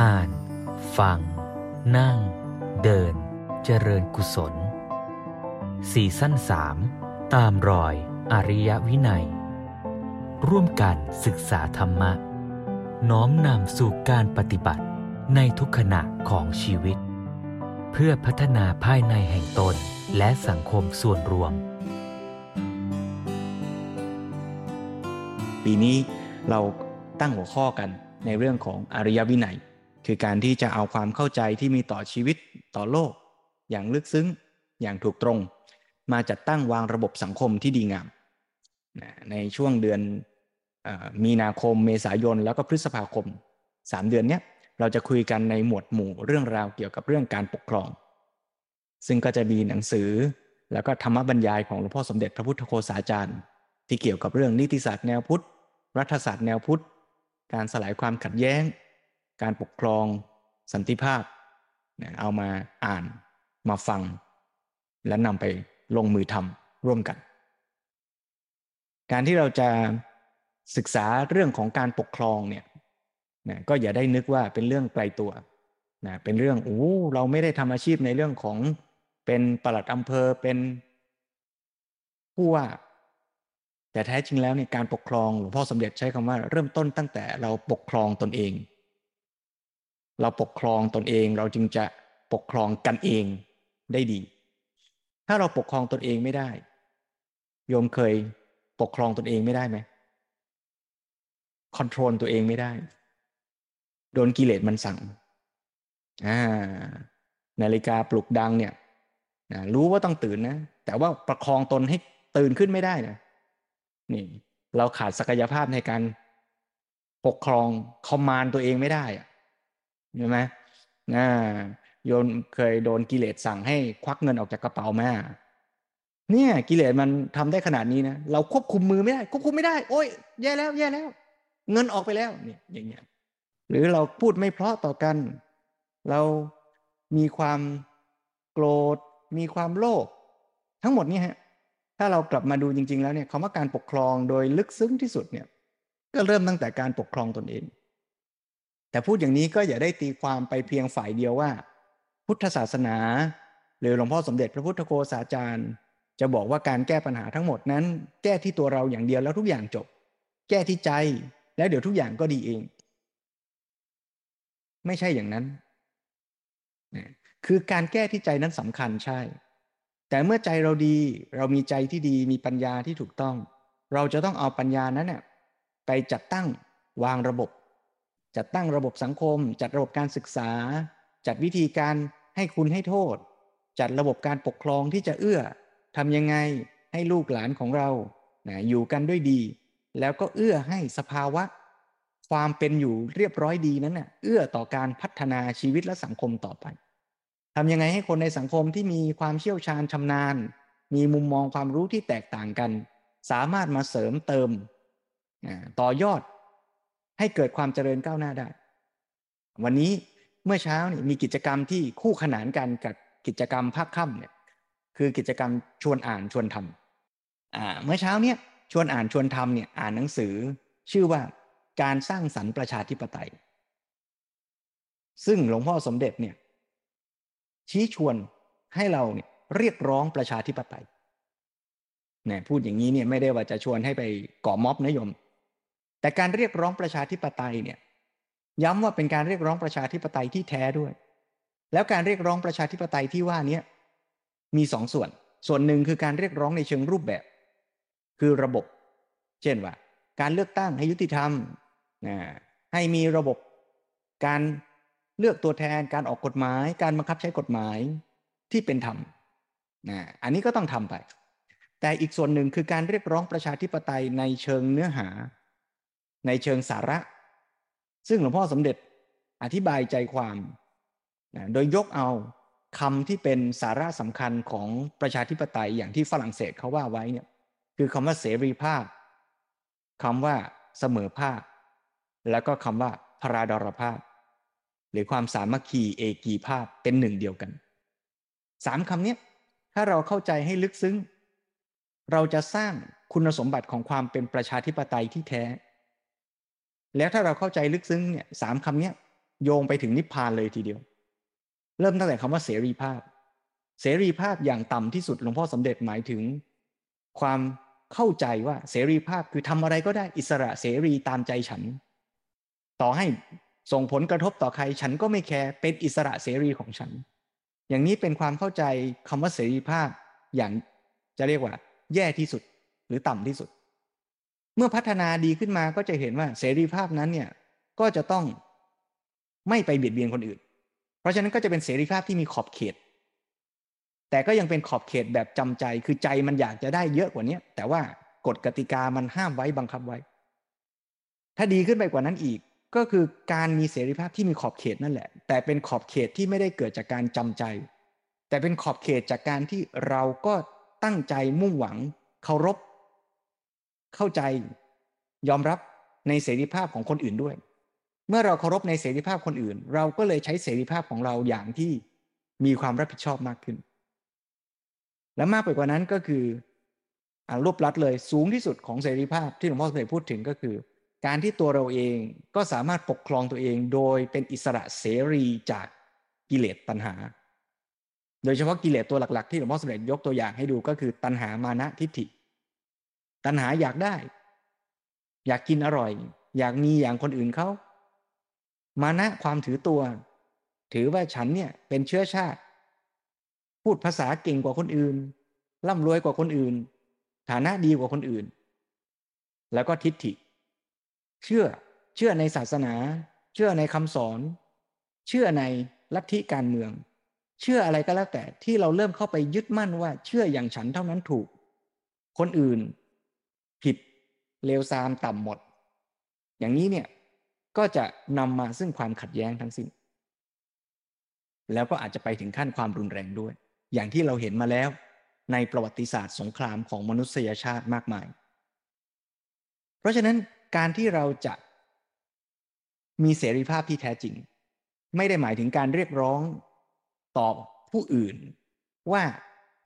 อ่าน ฟัง นั่ง เดิน เจริญกุศลสี่สั้นสามตามรอยอริยวินัย ร่วมกันศึกษาธรรมะ น้อมนำสู่การปฏิบัติในทุกขณะของชีวิต เพื่อพัฒนาภายในแห่งตนและสังคมส่วนรวม ปีนี้เราตั้งหัวข้อกันในเรื่องของอริยวินัย คือการที่จะเอาความเข้าใจที่มีต่อชีวิตต่อโลก อย่างลึกซึ้งอย่างถูกตรง มาจัดตั้งวางระบบสังคมที่ดีงาม ในช่วงเดือนมีนาคมเมษายนแล้วก็พฤษภาคมสามเดือนเนี้ยเราจะคุยกันในหมวดหมู่เรื่องราวเกี่ยวกับเรื่องการปกครอง ซึ่งก็จะมีหนังสือแล้วก็ธรรมบรรยายของหลวงพ่อสมเด็จพระพุทธโฆษาจารย์ ที่เกี่ยวกับเรื่องนิติศาสตร์แนวพุทธ รัฐศาสตร์แนวพุทธ การสลายความขัดแย้ง การปกครองสันติภาพเอามาอ่านมาฟัง และนำไปลงมือทำร่วมกัน การที่เราจะศึกษาเรื่องของการปกครองเนี่ยนะก็อย่าได้นึกว่าเป็นเรื่องไกลตัวนะเป็นเรื่องโอ้เราไม่ได้ทำอาชีพในเรื่องของเป็นปลัดอำเภอเป็นผู้ว่า แต่แท้จริงแล้วเนี่ยการปกครองหลวงพ่อสมเด็จใช้คำว่าเริ่มต้นตั้งแต่เราปกครองตนเอง เราปกครองตนเองเราจึงจะปกครองกันเองได้ดี ถ้าเราปกครองตนเองไม่ได้ โยมเคยปกครองตนเองไม่ได้ไหมคอนโทรลตัวเองไม่ได้ โดนกิเลสมันสั่งอ่านาฬิกาปลุกดังเนี่ยนะรู้ว่าต้องตื่นนะ แต่ว่าประคองตนให้ตื่นขึ้นไม่ได้นะนี่ เราขาดศักยภาพในการปกครองคอมมานตัวเองไม่ได้อะ เห็นไหมนะโยนเคยโดนกิเลสสั่งให้ควักเงินออกจากกระเป๋าแม่เนี่ยกิเลสมันทำได้ขนาดนี้นะเราควบคุมมือไม่ได้ควบคุมไม่ได้ โอ้ยแย่แล้วแย่แล้ว เงินออกไปแล้วเนี่ยอย่างเงี้ยหรือเราพูดไม่เพราะต่อกัน เรามีความโกรธมีความโลภทั้งหมดนี้ฮะถ้าเรากลับมาดูจริง ๆ แล้วเนี่ยคำว่าการปกครองโดยลึกซึ้งที่สุดเนี่ย ก็เริ่มตั้งแต่การปกครองตนเอง แต่พูดอย่างนี้ก็อย่าได้ตีความไปเพียงฝ่ายเดียวว่า พุทธศาสนา หรือหลวงพ่อสมเด็จพระพุทธโฆษาจารย์ จะบอกว่าการแก้ปัญหาทั้งหมดนั้น แก้ที่ตัวเราอย่างเดียวแล้วทุกอย่างจบ แก้ที่ใจแล้วเดี๋ยวทุกอย่างก็ดีเอง ไม่ใช่อย่างนั้น คือการแก้ที่ใจนั้นสำคัญใช่ แต่เมื่อใจเราดีเรามีใจที่ดีมีปัญญาที่ถูกต้อง เราจะต้องเอาปัญญานั้นเนี่ยไปจัดตั้งวางระบบ จัดตั้งระบบสังคม จัดระบบการศึกษา จัดวิธีการให้คุณให้โทษ จัดระบบการปกครองที่จะเอื้อทำยังไงให้ลูกหลานของเราอยู่กันด้วยดี แล้วก็เอื้อให้สภาวะ ความเป็นอยู่เรียบร้อยดีนั้นเน่ยเอื้อต่อการพัฒนาชีวิตและสังคมต่อไปทำยังไงให้คนในสังคมที่มีความเชี่ยวชาญชำนาญ มีมุมมองความรู้ที่แตกต่างกัน สามารถมาเสริมเติม ต่อยอด ให้เกิดความเจริญก้าวหน้าได้ วันนี้เมื่อเช้านี่มีกิจกรรมที่คู่ขนานกันกับกิจกรรมภาคค่ำเนี่ยคือกิจกรรมชวนอ่านชวนทำอ่าเมื่อเช้าเนี่ยชวนอ่านชวนทำเนี่ยอ่านหนังสือ ชื่อว่าการสร้างสรรค์ประชาธิปไตย ซึ่งหลวงพ่อสมเด็จเนี่ยชี้ชวนให้เราเนี่ยเรียกร้องประชาธิปไตยเนี่ยพูดอย่างนี้เนี่ยไม่ได้ว่าจะชวนให้ไปก่อม็อบนะโยม แต่การเรียกร้องประชาธิปไตยเนี่ยย้ำว่าเป็นการเรียกร้องประชาธิปไตยที่แท้ด้วย แล้วการเรียกร้องประชาธิปไตยที่ว่านี้มีสองส่วน ส่วนหนึ่งคือการเรียกร้องในเชิงรูปแบบ คือระบบ เช่นว่า การเลือกตั้งให้ยุติธรรมนะให้มีระบบ การเลือกตัวแทนการออกกฎหมาย การบังคับใช้กฎหมายที่เป็นธรรมนะอันนี้ก็ต้องทำไป แต่อีกส่วนหนึ่งคือการเรียกร้องประชาธิปไตยในเชิงเนื้อหา ในเชิงสาระ ซึ่งหลวงพ่อสมเด็จอธิบายใจความนะโดยยกเอาคำที่เป็นสาระสำคัญของประชาธิปไตยอย่างที่ฝรั่งเศสเขาว่าไว้เนี่ยคือคำว่าเสรีภาพคำว่าเสมอภาค แล้วก็คำว่าพราดรภาพ หรือความสามัคคีเอกีภาพเป็นหนึ่งเดียวกันสามคำนี้ถ้าเราเข้าใจให้ลึกซึ้ง เราจะสร้างคุณสมบัติของความเป็นประชาธิปไตยที่แท้ แล้วถ้าเราเข้าใจลึกซึ้งเนี่ยสามคำนี้โยงไปถึงนิพพานเลยทีเดียว เริ่มตั้งแต่คำว่าเสรีภาพ เสรีภาพอย่างต่ำที่สุดหลวงพ่อสมเด็จหมายถึง ความเข้าใจว่าเสรีภาพคือทำอะไรก็ได้อิสระเสรีตามใจฉัน ต่อให้ส่งผลกระทบต่อใครฉันก็ไม่แคร์เป็นอิสระเสรีของฉัน อย่างนี้เป็นความเข้าใจคำว่าเสรีภาพอย่างจะเรียกว่า แย่ที่สุดหรือต่ำที่สุด มื่อพัฒนาดีขึ้นมาก็จะเห็นว่าเสรีภาพนั้นเนี่ยก็จะต้องไม่ไปเบียดเบียนคนอื่น เพราะฉะนั้นก็จะเป็นเสรีภาพที่มีขอบเขต แต่ก็ยังเป็นขอบเขตแบบจำใจ คือใจมันอยากจะได้เยอะกว่านี้แต่ว่ากฎกติกามันห้ามไว้บังคับไว้ ถ้าดีขึ้นไปกว่านั้นอีก ก็คือการมีเสรีภาพที่มีขอบเขตนั่นแหละ แต่เป็นขอบเขตที่ไม่ได้เกิดจากการจำใจ แต่เป็นขอบเขตจากการที่เราก็ตั้งใจมุ่งหวังเคารพ เข้าใจยอมรับในเสรีภาพของคนอื่นด้วย เมื่อเราเคารพในเสรีภาพคนอื่น เราก็เลยใช้เสรีภาพของเราอย่างที่มีความรับผิดชอบมากขึ้น และมากไปกว่านั้นก็คืออรูปลัดเลยสูงที่สุดของเสรีภาพที่หลวงพ่อสมเด็จพูดถึงก็คือ การที่ตัวเราเองก็สามารถปกครองตัวเองโดยเป็นอิสระเสรีจากกิเลสตัณหา โดยเฉพาะกิเลสตัวหลักๆที่หลวงพ่อสมเด็จยกตัวอย่างให้ดูก็คือตัณหามานะทิฏฐิ ตัณหาอยากได้ อยากกินอร่อย อยากมีอย่างคนอื่นเขามานะความถือตัว ถือว่าฉันเนี่ยเป็นเชื้อชาติ พูดภาษาเก่งกว่าคนอื่นร่ำรวยกว่าคนอื่น ฐานะดีกว่าคนอื่น แล้วก็ทิฏฐิ เชื่อเชื่อในศาสนา เชื่อในคำสอน เชื่อในลัทธิการเมือง เชื่ออะไรก็แล้วแต่ที่เราเริ่มเข้าไปยึดมั่นว่า เชื่ออย่างฉันเท่านั้นถูก คนอื่น ผิดเลวทรามต่ำหมด อย่างนี้เนี่ยก็จะนำมาซึ่งความขัดแย้งทั้งสิ้น แล้วก็อาจจะไปถึงขั้นความรุนแรงด้วย อย่างที่เราเห็นมาแล้วในประวัติศาสตร์สงครามของมนุษยชาติมากมาย เพราะฉะนั้นการที่เราจะมีเสรีภาพที่แท้จริง ไม่ได้หมายถึงการเรียกร้องต่อผู้อื่น ว่า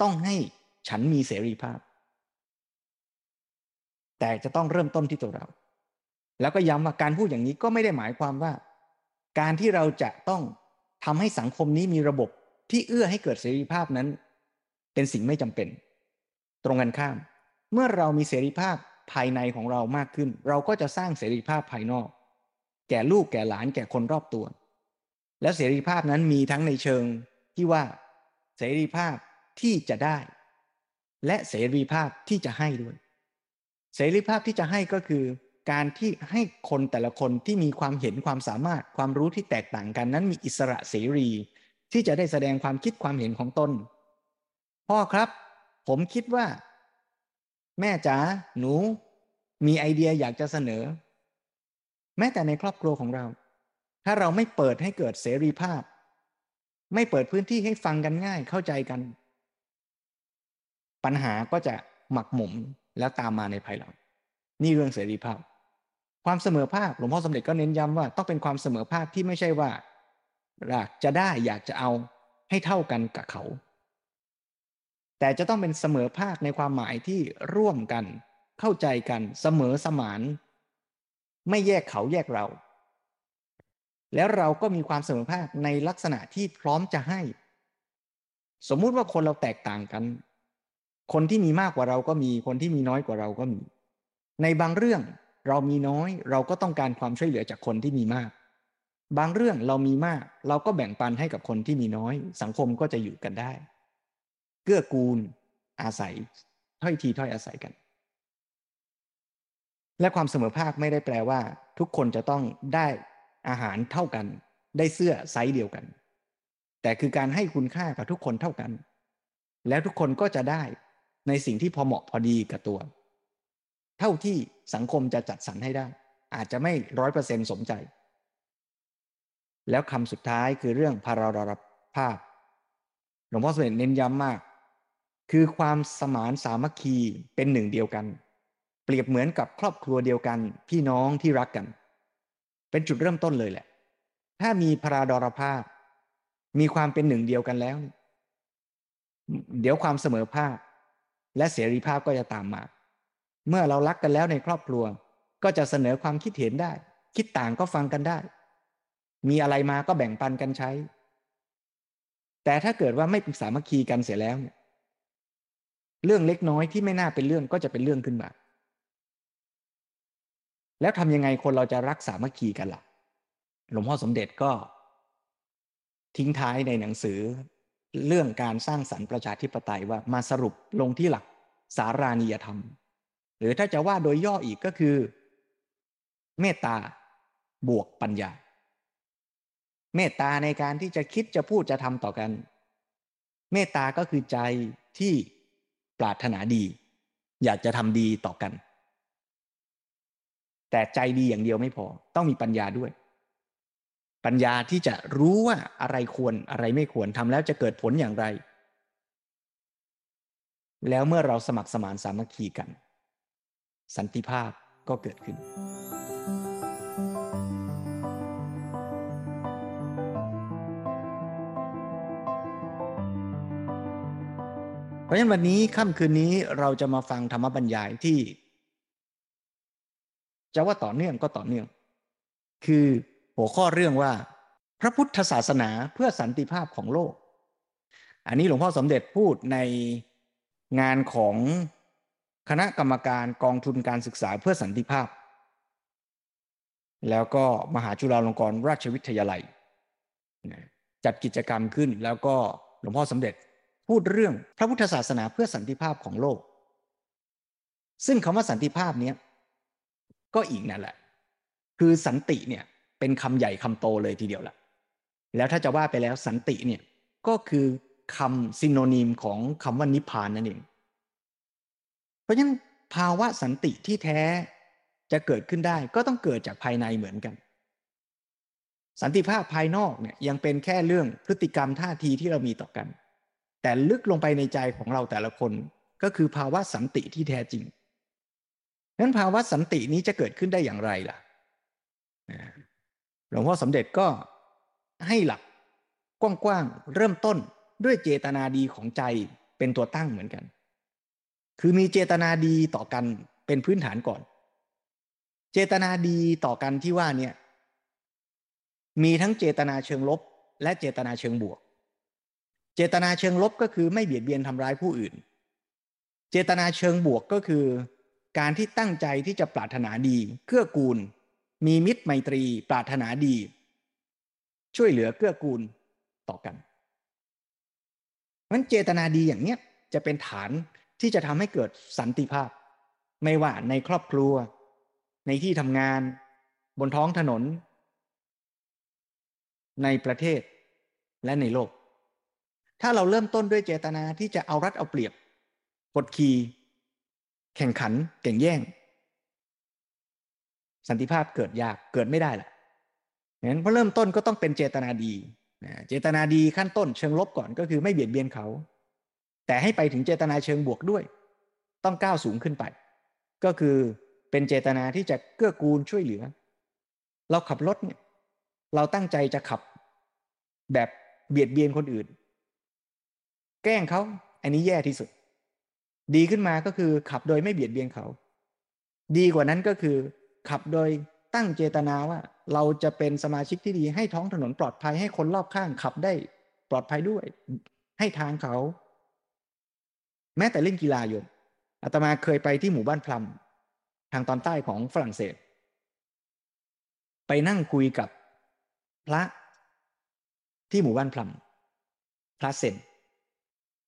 ต้องให้ฉันมีเสรีภาพ แต่จะต้องเริ่มต้นที่ตัวเรา แล้วก็ย้ำว่าการพูดอย่างนี้ก็ไม่ได้หมายความว่า การที่เราจะต้องทำให้สังคมนี้มีระบบที่เอื้อให้เกิดเสรีภาพนั้น เป็นสิ่งไม่จำเป็น ตรงกันข้าม เมื่อเรามีเสรีภาพภายในของเรามากขึ้น เราก็จะสร้างเสรีภาพภายนอก แก่ลูกแก่หลานแก่คนรอบตัว และเสรีภาพนั้นมีทั้งในเชิงที่ว่า เสรีภาพที่จะได้ และเสรีภาพที่จะให้ด้วย เสรีภาพที่จะให้ก็คือการที่ให้คนแต่ละคนที่มีความเห็นความสามารถความรู้ที่แตกต่างกันนั้นมีอิสระเสรี ที่จะได้แสดงความคิดความเห็นของตนพ่อครับ ผมคิดว่า แม่จ๋าหนู มีไอเดียอยากจะเสนอ แม้แต่ในครอบครัวของเรา ถ้าเราไม่เปิดให้เกิดเสรีภาพ ไม่เปิดพื้นที่ให้ฟังกันง่ายเข้าใจกัน ปัญหาก็จะหมักหมม แล้วตามมาในภายหลัง นี่เรื่องเสรีภาพ ความเสมอภาคหลวงพ่อสมเด็จก็เน้นย้ำว่าต้องเป็นความเสมอภาคที่ไม่ใช่ว่าอยากจะได้อยากจะเอาให้เท่ากันกับเขา แต่จะต้องเป็นเสมอภาคในความหมายที่ร่วมกัน เข้าใจกันเสมอสมาน ไม่แยกเขาแยกเรา แล้วเราก็มีความเสมอภาคในลักษณะที่พร้อมจะให้ สมมุติว่าคนเราแตกต่างกัน คนที่มีมากกว่าเราก็มี คนที่มีน้อยกว่าเราก็มี ในบางเรื่องเรามีน้อย เราก็ต้องการความช่วยเหลือจากคนที่มีมาก บางเรื่องเรามีมาก เราก็แบ่งปันให้กับคนที่มีน้อย สังคมก็จะอยู่กันได้ เกื้อกูล อาศัย ถ้อยทีถ้อยอาศัยกัน และความเสมอภาคไม่ได้แปลว่า ทุกคนจะต้องได้อาหารเท่ากัน ได้เสื้อไซส์เดียวกัน แต่คือการให้คุณค่ากับทุกคนเท่ากัน แล้วทุกคนก็จะได้ ในสิ่งที่พอเหมาะพอดีกับตัว เท่าที่สังคมจะจัดสรรให้ได้ อาจจะไม่ร้อยเปอร์เซ็นสมใจ แล้วคำสุดท้ายคือเรื่องพาราดรภาพหลวงพ่อสมเด็จเน้นย้ำมาก คือความสมานสามัคคีเป็นหนึ่งเดียวกัน เปรียบเหมือนกับครอบครัวเดียวกัน พี่น้องที่รักกัน เป็นจุดเริ่มต้นเลยแหละ ถ้ามีพราดรภาพ มีความเป็นหนึ่งเดียวกันแล้ว เดี๋ยวความเสมอภาค และเสรีภาพก็จะตามมา เมื่อเรารักกันแล้วในครอบครัว ก็จะเสนอความคิดเห็นได้ คิดต่างก็ฟังกันได้ มีอะไรมาก็แบ่งปันกันใช้ แต่ถ้าเกิดว่าไม่ปรึกษามัคคีกันเสียแล้วเนี่ยเรื่องเล็กน้อยที่ไม่น่าเป็นเรื่องก็จะเป็นเรื่องขึ้นมา แล้วทำยังไงคนเราจะรักษามัคคีกันละ่ะ หลวงพ่อสมเด็จก็ ทิ้งท้ายในหนังสือ เรื่องการสร้างสรรค์ประชาธิปไตยว่ามาสรุปลงที่หลักสารานิยธรรม หรือถ้าจะว่าโดยย่ออีกก็คือ เมตตาบวกปัญญา เมตตาในการที่จะคิดจะพูดจะทำต่อกัน เมตตาก็คือใจที่ปรารถนาดี อยากจะทำดีต่อกัน แต่ใจดีอย่างเดียวไม่พอ ต้องมีปัญญาด้วย ปัญญาที่จะรู้ว่าอะไรควรอะไรไม่ควรทำแล้วจะเกิดผลอย่างไร แล้วเมื่อเราสมัครสมานสามัคคีกัน สันติภาพก็เกิดขึ้นเพราะฉะนั้นวันนี้ค่ำคืนนี้เราจะมาฟังธรรมบรรยายที่ จะว่าต่อเนื่องก็ต่อเนื่อง คือ หัวข้อเรื่องว่า พระพุทธศาสนาเพื่อสันติภาพของโลก อันนี้หลวงพ่อสมเด็จพูดในงานของคณะกรรมการกองทุนการศึกษาเพื่อสันติภาพ แล้วก็มหาจุฬาลงกรณราชวิทยาลัย จัดกิจกรรมขึ้นแล้วก็หลวงพ่อสมเด็จพูดเรื่องพระพุทธศาสนาเพื่อสันติภาพของโลก ซึ่งคำว่าสันติภาพเนี้ยก็อีกนั่นแหละ คือสันติเนี่ย เป็นคำใหญ่คำโตเลยทีเดียวละแล้วถ้าจะว่าไปแล้วสันติเนี่ยก็คือคำซินโนนิมของคำว่านิพพานนั่นเอง เพราะฉะนั้นภาวะสันติที่แท้จะเกิดขึ้นได้ก็ต้องเกิดจากภายในเหมือนกัน สันติภาพภายนอกเนี่ยยังเป็นแค่เรื่องพฤติกรรมท่าทีที่เรามีต่อกัน แต่ลึกลงไปในใจของเราแต่ละคนก็คือภาวะสันติที่แท้จริงนั้นภาวะสันตินี้จะเกิดขึ้นได้อย่างไรล่ะ ลวงพ่อสมเด็จก็ให้หลักกว้างๆเริ่มต้นด้วยเจตนาดีของใจเป็นตัวตั้งเหมือนกัน คือมีเจตนาดีต่อกันเป็นพื้นฐานก่อน เจตนาดีต่อกันที่ว่าเนี่ยมีทั้งเจตนาเชิงลบ และเจตนาเชิงบวก เจตนาเชิงลบก็คือไม่เบียดเบียนทำร้ายผู้อื่น เจตนาเชิงบวกก็คือ การที่ตั้งใจที่จะปรารถนาดีเกื้อกูล มีมิตรไมตรีปรารถนาดี ช่วยเหลือเกื้อกูลต่อกันนั้นเจตนาดีอย่างเนี้ยจะเป็นฐานที่จะทำให้เกิดสันติภาพ ไม่ว่าในครอบครัว ในที่ทำงาน บนท้องถนน ในประเทศและในโลก ถ้าเราเริ่มต้นด้วยเจตนาที่จะเอารัดเอาเปรียบกดขี่แข่งขันเก่งแย่ง สันติภาพเกิดยากเกิดไม่ได้ละงั้นพอเริ่มต้นก็ต้องเป็นเจตนาดีเจตนาดีขั้นต้นเชิงลบก่อนก็คือไม่เบียดเบียนเขา แต่ให้ไปถึงเจตนาเชิงบวกด้วย ต้องก้าวสูงขึ้นไป ก็คือเป็นเจตนาที่จะเกื้อกูลช่วยเหลือ เราขับรถเนี่ยเราตั้งใจจะขับแบบเบียดเบียนคนอื่น แกล้งเขาอันนี้แย่ที่สุด ดีขึ้นมาก็คือขับโดยไม่เบียดเบียนเขา ดีกว่านั้นก็คือ ขับโดยตั้งเจตนาว่า เราจะเป็นสมาชิกที่ดีให้ท้องถนนปลอดภัยให้คนรอบข้างขับได้ปลอดภัยด้วย ให้ทางเขา แม้แต่เล่นกีฬาโยมอาตมาเคยไปที่หมู่บ้านพลัมทางตอนใต้ของฝรั่งเศส ไปนั่งคุยกับพระที่หมู่บ้านพลัมพระเซน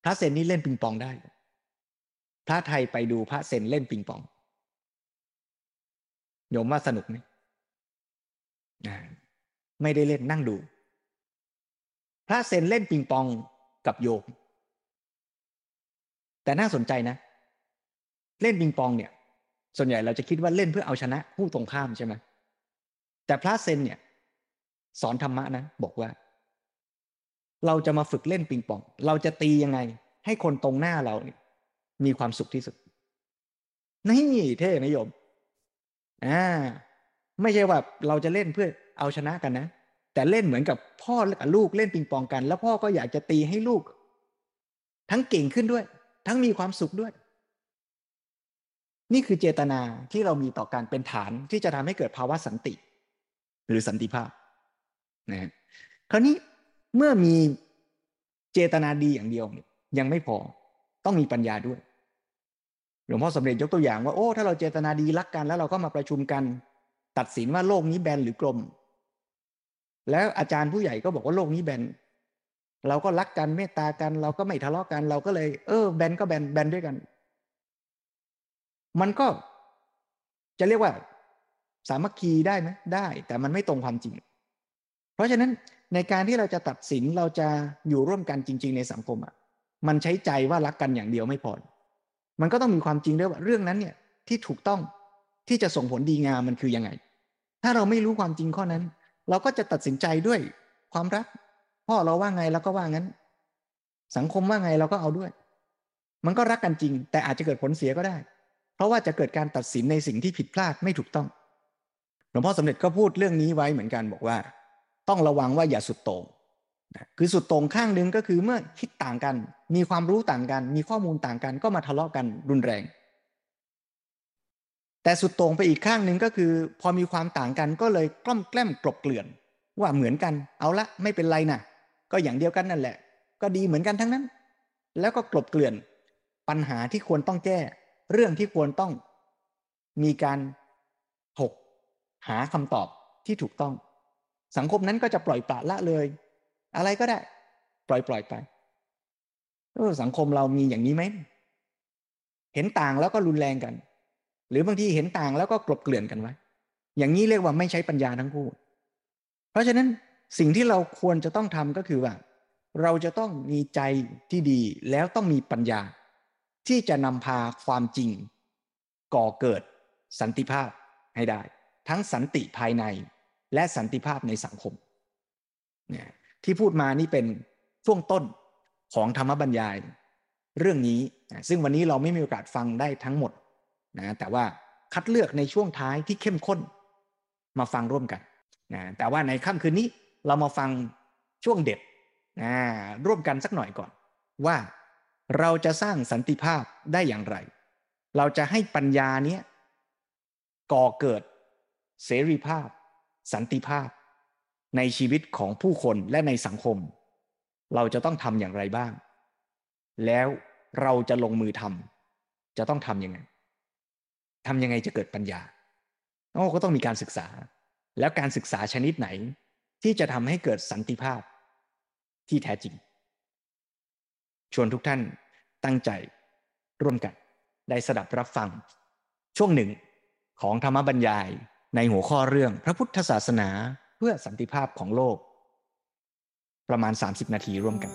พระเซนนี่เล่นปิงปองได้ พระไทยไปดูพระเซนเล่นปิงปอง โยมว่าสนุกไหมไม่ได้เล่นนั่งดู พระเซนเล่นปิงปองกับโยม แต่น่าสนใจนะ เล่นปิงปองเนี่ย ส่วนใหญ่เราจะคิดว่าเล่นเพื่อเอาชนะผู้ตรงข้ามใช่ไหมแต่พระเซนเนี่ย สอนธรรมะนะ บอกว่า เราจะมาฝึกเล่นปิงปอง เราจะตียังไง ให้คนตรงหน้าเราเนี่ยมีความสุขที่สุดนี่เท่นิยม อ่าไม่ใช่ว่าเราจะเล่นเพื่อเอาชนะกันนะ แต่เล่นเหมือนกับพ่อกับลูกเล่นปิงปองกัน แล้วพ่อก็อยากจะตีให้ลูก ทั้งเก่งขึ้นด้วย ทั้งมีความสุขด้วย นี่คือเจตนาที่เรามีต่อการเป็นฐานที่จะทำให้เกิดภาวะสันติ หรือสันติภาพนะคราวนี้เมื่อมีเจตนาดีอย่างเดียวยังไม่พอต้องมีปัญญาด้วย หลวงพ่อสมเด็จยกตัวอย่างว่าโอ้ถ้าเราเจตนาดีรักกัน แล้วเราก็มาประชุมกัน ตัดสินว่าโลกนี้แบนหรือกลม แล้วอาจารย์ผู้ใหญ่ก็บอกว่าโลกนี้แบนเราก็รักกันเมตตากัน เราก็ไม่ทะเลาะกัน เราก็เลยเออแบนก็แบนแบนด้วยกัน มันก็จะเรียกว่า สามัคคีได้ไหมได้ แต่มันไม่ตรงความจริง เพราะฉะนั้นในการที่เราจะตัดสินเราจะอยู่ร่วมกันจริง ๆ ในสังคมอะมันใช้ใจว่ารักกันอย่างเดียวไม่พอ มันก็ต้องมีความจริงด้วยว่าเรื่องนั้นเนี่ยที่ถูกต้องที่จะส่งผลดีงามมันคือยังไง ถ้าเราไม่รู้ความจริงข้อนั้น เราก็จะตัดสินใจด้วยความรัก พ่อเราว่าไงเราก็ว่างั้น สังคมว่าไงเราก็เอาด้วย มันก็รักกันจริง แต่อาจจะเกิดผลเสียก็ได้ เพราะว่าจะเกิดการตัดสินในสิ่งที่ผิดพลาดไม่ถูกต้องหลวงพ่อสมเด็จก็พูดเรื่องนี้ไว้เหมือนกันบอกว่า ต้องระวังว่าอย่าสุดโต่ง คือสุดตรงข้างหนึ่งก็คือเมื่อคิดต่างกัน มีความรู้ต่างกัน มีข้อมูลต่างกัน ก็มาทะเลาะกันรุนแรง แต่สุดตรงไปอีกข้างหนึ่งก็คือ พอมีความต่างกันก็เลยกล้อมแกล้มกลบเกลื่อน ว่าเหมือนกัน เอาละไม่เป็นไรนะก็อย่างเดียวกันนั่นแหละ ก็ดีเหมือนกันทั้งนั้น แล้วก็กลบเกลื่อน ปัญหาที่ควรต้องแก้ เรื่องที่ควรต้อง มีการถกหาคำตอบที่ถูกต้อง สังคมนั้นก็จะปล่อยปละละเลย อะไรก็ได้ ปล่อยปล่อยไปสังคมเรามีอย่างนี้ไหมเห็นต่างแล้วก็รุนแรงกัน หรือบางทีเห็นต่างแล้วก็กลบเกลื่อนกันไว้ อย่างนี้เรียกว่าไม่ใช้ปัญญาทั้งคู่ เพราะฉะนั้นสิ่งที่เราควรจะต้องทำก็คือว่า เราจะต้องมีใจที่ดีแล้วต้องมีปัญญา ที่จะนำพาความจริง ก่อเกิดสันติภาพให้ได้ ทั้งสันติภายในและสันติภาพในสังคมเนี่ย ที่พูดมานี่เป็นช่วงต้นของธรรมบรรยาย เรื่องนี้ ซึ่งวันนี้เราไม่มีโอกาสฟังได้ทั้งหมดนะแต่ว่าคัดเลือกในช่วงท้ายที่เข้มข้นมาฟังร่วมกันนะแต่ว่าในค่ำคืนนี้เรามาฟังช่วงเด็ดนะร่วมกันสักหน่อยก่อน ว่าเราจะสร้างสันติภาพได้อย่างไร เราจะให้ปัญญาเนี้ยก่อเกิดเสรีภาพ สันติภาพ ในชีวิตของผู้คนและในสังคม เราจะต้องทำอย่างไรบ้าง แล้วเราจะลงมือทำจะต้องทำยังไงทำยังไงจะเกิดปัญญาโอ้ก็ต้องมีการศึกษา แล้วการศึกษาชนิดไหน ที่จะทำให้เกิดสันติภาพที่แท้จริง ชวนทุกท่านตั้งใจร่วมกัน ได้สดับรับฟัง ช่วงหนึ่งของธรรมบรรยายในหัวข้อเรื่องพระพุทธศาสนา เพื่อสันติภาพของโลก ประมาณ 30 นาทีร่วมกัน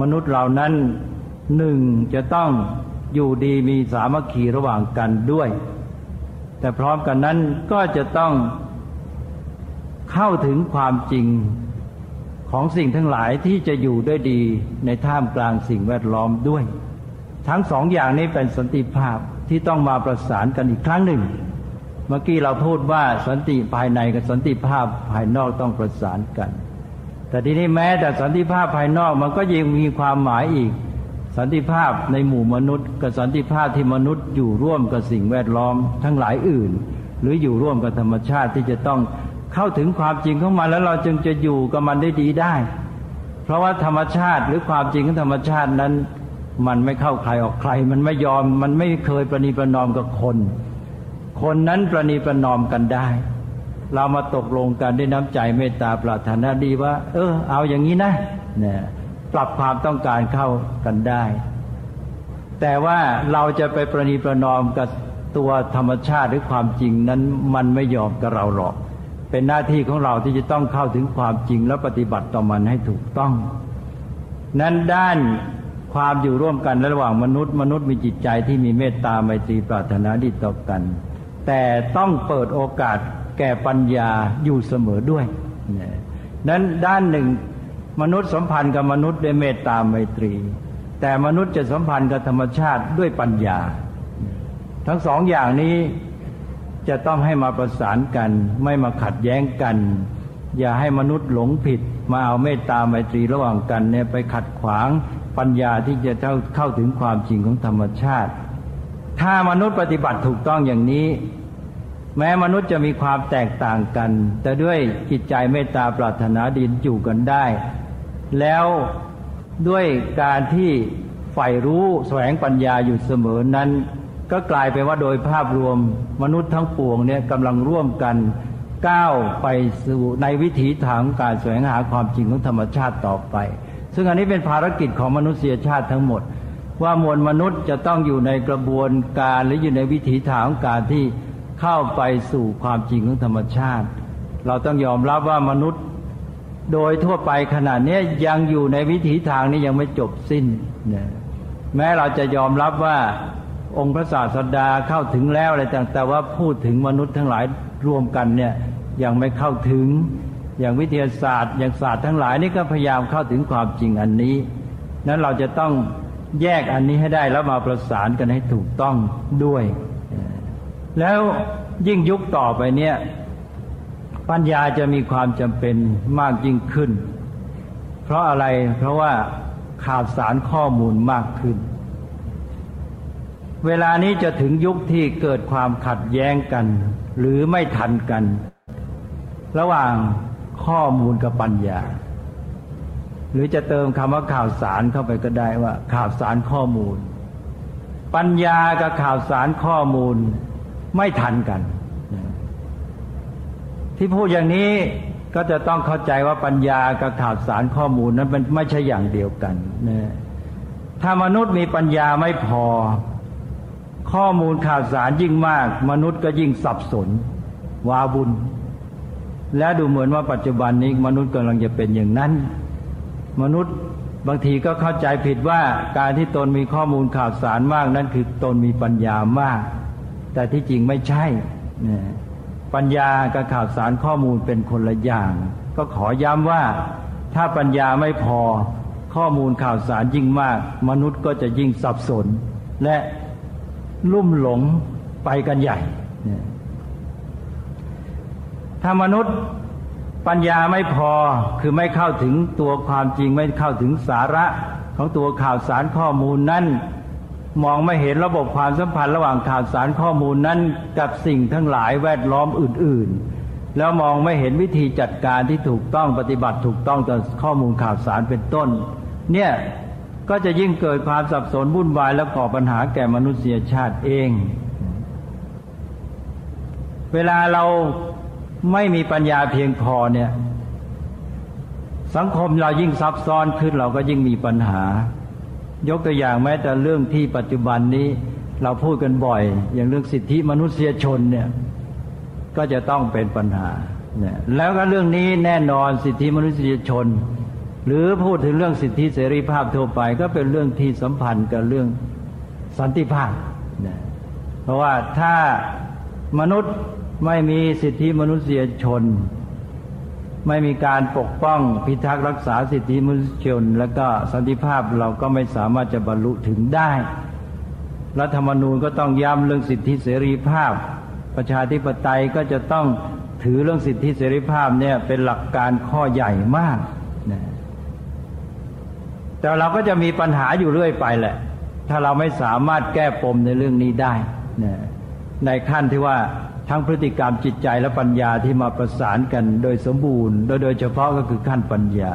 มนุษย์เหล่านั้นหนึ่งจะต้องอยู่ดีมีสามัคคีระหว่างกันด้วย แต่พร้อมกันนั้นก็จะต้องเข้าถึงความจริง ของสิ่งทั้งหลายที่จะอยู่ด้วยดีในท่ามกลางสิ่งแวดล้อมด้วย ทั้งสองอย่างนี้เป็นสันติภาพที่ต้องมาประสานกันอีกครั้งหนึ่ง เมื่อกี้เราพูดว่าสันติภายในกับสันติภาพภายนอกต้องประสานกัน แต่ทีนี้แม้แต่สันติภาพภายนอกมันก็ยังมีความหมายอีก สันติภาพในหมู่มนุษย์กับสันติภาพที่มนุษย์อยู่ร่วมกับสิ่งแวดล้อมทั้งหลายอื่น หรืออยู่ร่วมกับธรรมชาติที่จะต้อง เข้าถึงความจริงของมันแล้วเราจึงจะอยู่กับมันได้ดีได้ เพราะว่าธรรมชาติหรือความจริงของธรรมชาตินั้น มันไม่เข้าใครออกใคร มันไม่ยอมมันไม่เคยประนีประนอมกับคน คนนั้นประนีประนอมกันได้ เรามาตกลงกันด้วยน้ำใจเมตตาปรารถนาดีว่า เออ เอาอย่างนี้นะเนี่ยปรับความต้องการเข้ากันได้ แต่ว่าเราจะไปประนีประนอมกับตัวธรรมชาติหรือความจริงนั้นมันไม่ยอมกับเราหรอก เป็นหน้าที่ของเราที่จะต้องเข้าถึงความจริงและปฏิบัติต่อมันให้ถูกต้อง นั้นด้านความอยู่ร่วมกันระหว่างมนุษย์ มนุษย์มีจิตใจที่มีเมตตาไมตรีปรารถนาดีต่อกัน แต่ต้องเปิดโอกาสแก่ปัญญาอยู่เสมอด้วย นั้นด้านหนึ่งมนุษย์สัมพันธ์กับมนุษย์ด้วยเมตตาไมตรี แต่มนุษย์จะสัมพันธ์กับธรรมชาติด้วยปัญญา ทั้งสองอย่างนี้ จะต้องให้มาประสานกัน ไม่มาขัดแย้งกัน อย่าให้มนุษย์หลงผิด มาเอาเมตตาไมตรีระหว่างกันเนี่ยไปขัดขวางปัญญาที่จะเข้าถึงความจริงของธรรมชาติ ถ้ามนุษย์ปฏิบัติถูกต้องอย่างนี้ แม้มนุษย์จะมีความแตกต่างกัน แต่ด้วยจิตใจเมตตาปรารถนาดีอยู่กันได้ แล้วด้วยการที่ใฝ่รู้แสวงปัญญาอยู่เสมอนั้น ก็กลายเป็นว่าโดยภาพรวมมนุษย์ทั้งปวงเนี่ยกำลังร่วมกันก้าวไปสู่ในวิถีทางการแสวงหาความจริงของธรรมชาติต่อไป ซึ่งอันนี้เป็นภารกิจของมนุษยชาติทั้งหมด ว่ามวลมนุษย์จะต้องอยู่ในกระบวนการหรืออยู่ในวิถีทางของการที่เข้าไปสู่ความจริงของธรรมชาติ เราต้องยอมรับว่ามนุษย์โดยทั่วไปขนาดนี้ยังอยู่ในวิถีทางนี้ยังไม่จบสิ้นนะแม้เราจะยอมรับว่า องค์พระศาสดาเข้าถึงแล้วอะไรต่างแต่ว่าพูดถึงมนุษย์ทั้งหลายรวมกันเนี่ยยังไม่เข้าถึงอย่างวิทยาศาสตร์ อย่างศาสตร์ทั้งหลายนี่ก็พยายามเข้าถึงความจริงอันนี้ นั้นเราจะต้องแยกอันนี้ให้ได้แล้วมาประสานกันให้ถูกต้องด้วย แล้วยิ่งยุคต่อไปเนี่ยปัญญาจะมีความจำเป็นมากยิ่งขึ้น เพราะอะไรเพราะว่าข่าวสารข้อมูลมากขึ้น เวลานี้จะถึงยุคที่เกิดความขัดแย้งกัน หรือไม่ทันกัน ระหว่างข้อมูลกับปัญญา หรือจะเติมคำว่าข่าวสารเข้าไปก็ได้ว่า ข่าวสารข้อมูล ปัญญากับข่าวสารข้อมูลไม่ทันกัน ที่พูดอย่างนี้ก็จะต้องเข้าใจว่าปัญญากับข่าวสารข้อมูลนั้นมันไม่ใช่อย่างเดียวกันนะถ้ามนุษย์มีปัญญาไม่พอ ข้อมูลข่าวสารยิ่งมาก มนุษย์ก็ยิ่งสับสนวาบุญ และดูเหมือนว่าปัจจุบันนี้มนุษย์กำลังจะเป็นอย่างนั้น มนุษย์บางทีก็เข้าใจผิดว่าการที่ตนมีข้อมูลข่าวสารมากนั้นคือตนมีปัญญามาก แต่ที่จริงไม่ใช่นะปัญญากับข่าวสารข้อมูลเป็นคนละอย่าง ก็ขอย้ำว่าถ้าปัญญาไม่พอข้อมูลข่าวสารยิ่งมาก มนุษย์ก็จะยิ่งสับสน และ ลุ่มหลงไปกันใหญ่ ถ้ามนุษย์ปัญญาไม่พอคือไม่เข้าถึงตัวความจริงไม่เข้าถึงสาระของตัวข่าวสารข้อมูลนั้น มองไม่เห็นระบบความสัมพันธ์ระหว่างข่าวสารข้อมูลนั้น กับสิ่งทั้งหลายแวดล้อมอื่น ๆ แล้วมองไม่เห็นวิธีจัดการที่ถูกต้องปฏิบัติถูกต้องต่อข้อมูลข่าวสารเป็นต้น เนี่ย ก็จะยิ่งเกิดความสับสนวุ่นวายและก่อปัญหาแก่มนุษยชาติเอง เวลาเราไม่มีปัญญาเพียงพอเนี่ย สังคมเรายิ่งซับซ้อนขึ้นเราก็ยิ่งมีปัญหา ยกตัวอย่างแม้แต่เรื่องที่ปัจจุบันนี้เราพูดกันบ่อย อย่างเรื่องสิทธิมนุษยชนเนี่ย ก็จะต้องเป็นปัญหาเนี่ยแล้วก็เรื่องนี้แน่นอนสิทธิมนุษยชน หรือพูดถึงเรื่องสิทธิเสรีภาพทั่วไป ก็เป็นเรื่องที่สัมพันธ์กับเรื่องสันติภาพเนี่ยเพราะว่าถ้ามนุษย์ไม่มีสิทธิมนุษยชน ไม่มีการปกป้องพิทักษ์รักษาสิทธิมนุษยชน และก็สันติภาพเราก็ไม่สามารถจะบรรลุถึงได้รัฐธรรมนูญก็ต้องย้ำเรื่องสิทธิเสรีภาพ ประชาธิปไตยก็จะต้องถือเรื่องสิทธิเสรีภาพเนี่ยเป็นหลักการข้อใหญ่มากนะ แต่เราก็จะมีปัญหาอยู่เรื่อยไปแหละ ถ้าเราไม่สามารถแก้ปมในเรื่องนี้ได้นะในขั้นที่ว่าทั้งพฤติกรรมจิตใจและปัญญาที่มาประสานกันโดยสมบูรณ์โดยโดยเฉพาะก็คือขั้นปัญญา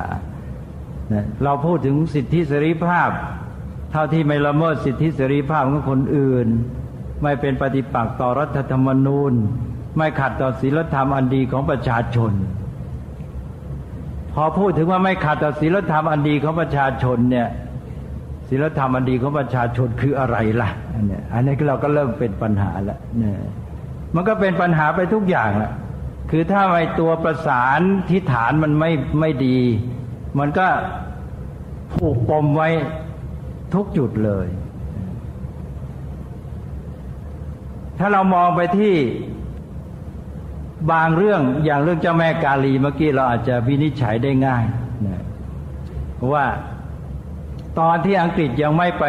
เราพูดถึงสิทธิเสรีภาพ เท่าที่ไม่ละเมิดสิทธิเสรีภาพของคนอื่น ไม่เป็นปฏิปักษ์ต่อรัฐธรรมนูญ ไม่ขัดต่อศีลธรรมอันดีของประชาชน พอพูดถึงว่าไม่ขัดต่อศีลธรรมอันดีของประชาชนเนี่ยศีลธรรมอันดีของประชาชนคืออะไรล่ะอันนี้อันนี้เราก็เริ่มเป็นปัญหาแล้วเนี่ยมันก็เป็นปัญหาไปทุกอย่างแหละคือถ้าไอตัวประสานที่ฐานมันไม่ไม่ดี มันก็ผูกปมไว้ทุกจุดเลย ถ้าเรามองไปที่ บางเรื่องอย่างเรื่องเจ้าแม่กาลีเมื่อกี้เราอาจจะวินิจฉัยได้ง่ายนะว่าตอนที่อังกฤษยังไม่ไป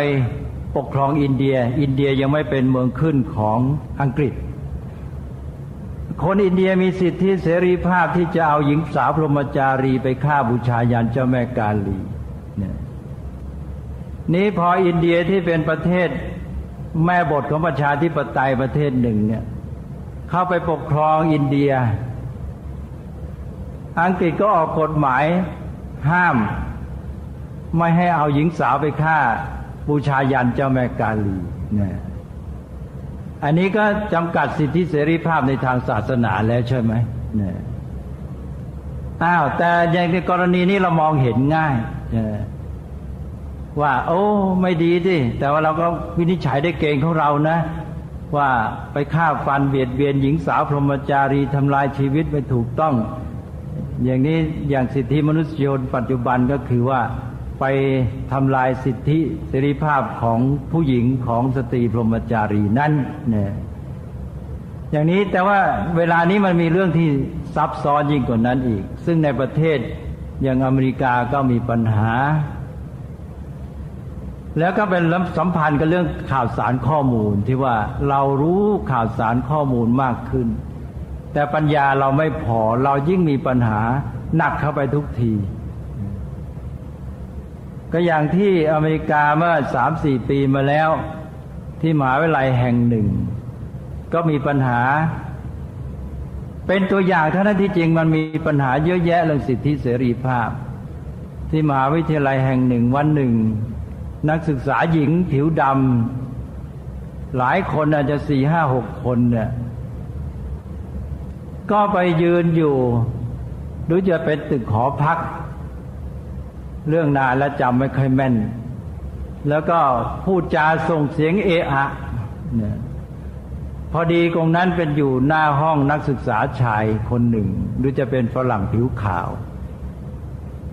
ปกครองอินเดีย อินเดียยังไม่เป็นเมืองขึ้นของอังกฤษ คนอินเดียมีสิทธิเสรีภาพที่จะเอาหญิงสาวพรหมจารีไปฆ่าบูชายันเจ้าแม่กาลีเนี่ยนี้พออินเดียที่เป็นประเทศแม่บทของประชาธิปไตยประเทศหนึ่งเนี่ย เข้าไปปกครองอินเดีย อังกฤษก็ออกกฎหมายห้าม ไม่ให้เอาหญิงสาวไปฆ่าบูชายันเจ้าแม่กาลีเนี่ยอันนี้ก็จำกัดสิทธิเสรีภาพในทางศาสนาแล้วใช่ไหมเนี่ยอ้าวแต่อย่างในกรณีนี้เรามองเห็นง่ายว่า โอ้ ไม่ดีดิแต่ว่าเราก็วินิจฉัยได้เก่งของเรานะ ว่าไปฆ่าฟันเบียดเบียนหญิงสาวพรหมจารีทำลายชีวิตไม่ถูกต้อง อย่างนี้อย่างสิทธิมนุษยชนปัจจุบันก็คือว่าไปทำลายสิทธิเสรีภาพของผู้หญิงของสตรีพรหมจารีนั่นเนี่ยอย่างนี้แต่ว่าเวลานี้มันมีเรื่องที่ซับซ้อนยิ่งกว่านั้นอีก ซึ่งในประเทศอย่างอเมริกาก็มีปัญหา แล้วก็เป็นสัมพันธ์กับเรื่องข่าวสารข้อมูลที่ว่าเรารู้ข่าวสารข้อมูลมากขึ้น แต่ปัญญาเราไม่พอเรายิ่งมีปัญหาหนักเข้าไปทุกที ก็อย่างที่อเมริกาเมื่อสามสี่ปีมาแล้ว ที่มหาวิทยาลัยแห่งหนึ่ง ก็มีปัญหา เป็นตัวอย่างเท่านั้นที่จริงมันมีปัญหาเยอะแยะเรื่องสิทธิเสรีภาพ ที่มหาวิทยาลัยแห่งหนึ่งวันหนึ่ง นักศึกษาหญิงผิวดำหลายคนอาจจะสี่ห้าหกคนเนี่ย ก็ไปยืนอยู่ หรือจะเป็นตึกหอพัก เรื่องนานแล้วจำไม่ค่อยแม่น แล้วก็พูดจาส่งเสียงเอะอะเนี่ยพอดีตรงนั้นเป็นอยู่หน้าห้องนักศึกษาชายคนหนึ่ง หรือจะเป็นฝรั่งผิวขาว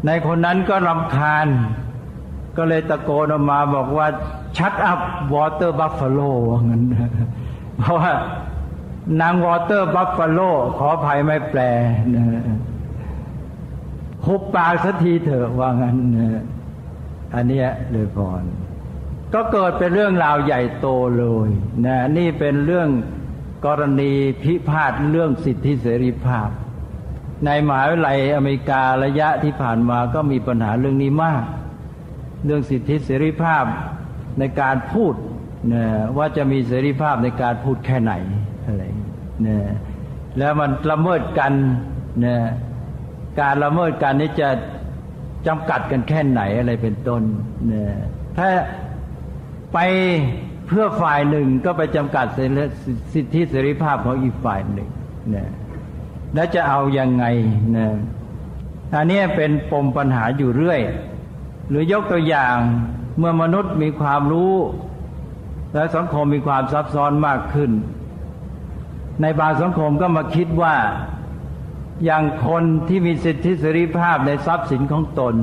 ในคนนั้นก็รำคาญ ก็เลยตะโกนออกมาบอกว่า shut up water buffalo ว่างั้นเพราะว่านาง water buffalo ขออภัยไม่แปลนะหุบปากสักทีเถอะว่างั้นนะอันนี้เลยพรก็เกิดเป็นเรื่องราวใหญ่โตเลยนะนี่เป็นเรื่องกรณีพิพาทเรื่องสิทธิเสรีภาพ ในมหาวิทยาลัยอเมริการะยะที่ผ่านมาก็มีปัญหาเรื่องนี้มาก เรื่องสิทธิเสรีภาพในการพูดนะว่าจะมีเสรีภาพในการพูดแค่ไหนอะไรนะแล้วมันละเมิดกันนะการละเมิดกันนี้จะจำกัดกันแค่ไหนอะไรเป็นต้นนะถ้าไปเพื่อฝ่ายหนึ่งก็ไปจำกัดสิทธิเสรีภาพของอีกฝ่ายหนึ่งนะแล้วจะเอาอยัางไงนะอันนี้เป็นปมปัญหาอยู่เรื่อย หรือยกตัวอย่างเมื่อมนุษย์มีความรู้ และสังคมมีความซับซ้อนมากขึ้น ในบางสังคมก็มาคิดว่าอย่างคนที่มีสิทธิเสรีภาพในทรัพย์สินของตน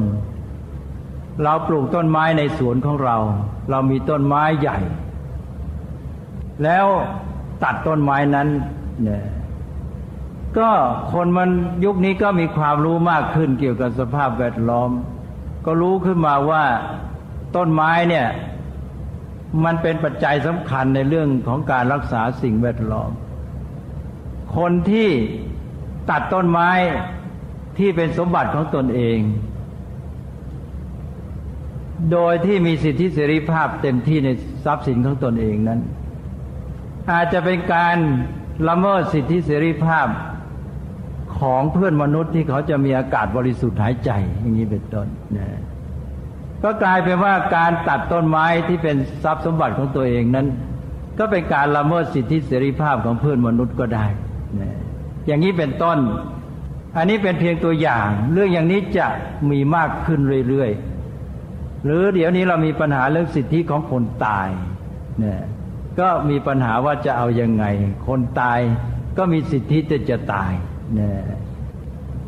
เราปลูกต้นไม้ในสวนของเรา เรามีต้นไม้ใหญ่ แล้วตัดต้นไม้นั้นเนี่ยก็คนมันยุคนี้ก็มีความรู้มากขึ้นเกี่ยวกับสภาพแวดล้อม ก็รู้ขึ้นมาว่าต้นไม้เนี่ย มันเป็นปัจจัยสำคัญในเรื่องของการรักษาสิ่งแวดล้อม คนที่ตัดต้นไม้ที่เป็นสมบัติของตนเอง โดยที่มีสิทธิเสรีภาพเต็มที่ในทรัพย์สินของตนเองนั้น อาจจะเป็นการละเมิดสิทธิเสรีภาพ ของเพื่อนมนุษย์ที่เขาจะมีอากาศบริสุทธิ์หายใจ อย่างนี้เป็นต้นนะก็กลายเป็นว่าการตัดต้นไม้ที่เป็นทรัพย์สมบัติของตัวเองนั้น ก็เป็นการละเมิดสิทธิเสรีภาพของเพื่อนมนุษย์ก็ได้นะอย่างนี้เป็นต้น อันนี้เป็นเพียงตัวอย่าง เรื่องอย่างนี้จะมีมากขึ้นเรื่อยๆ หรือเดี๋ยวนี้เรามีปัญหาเรื่องสิทธิของคนตายเนี่ยก็มีปัญหาว่าจะเอาอยัางไง คนตายก็มีสิทธิจะจะตาย นี่ย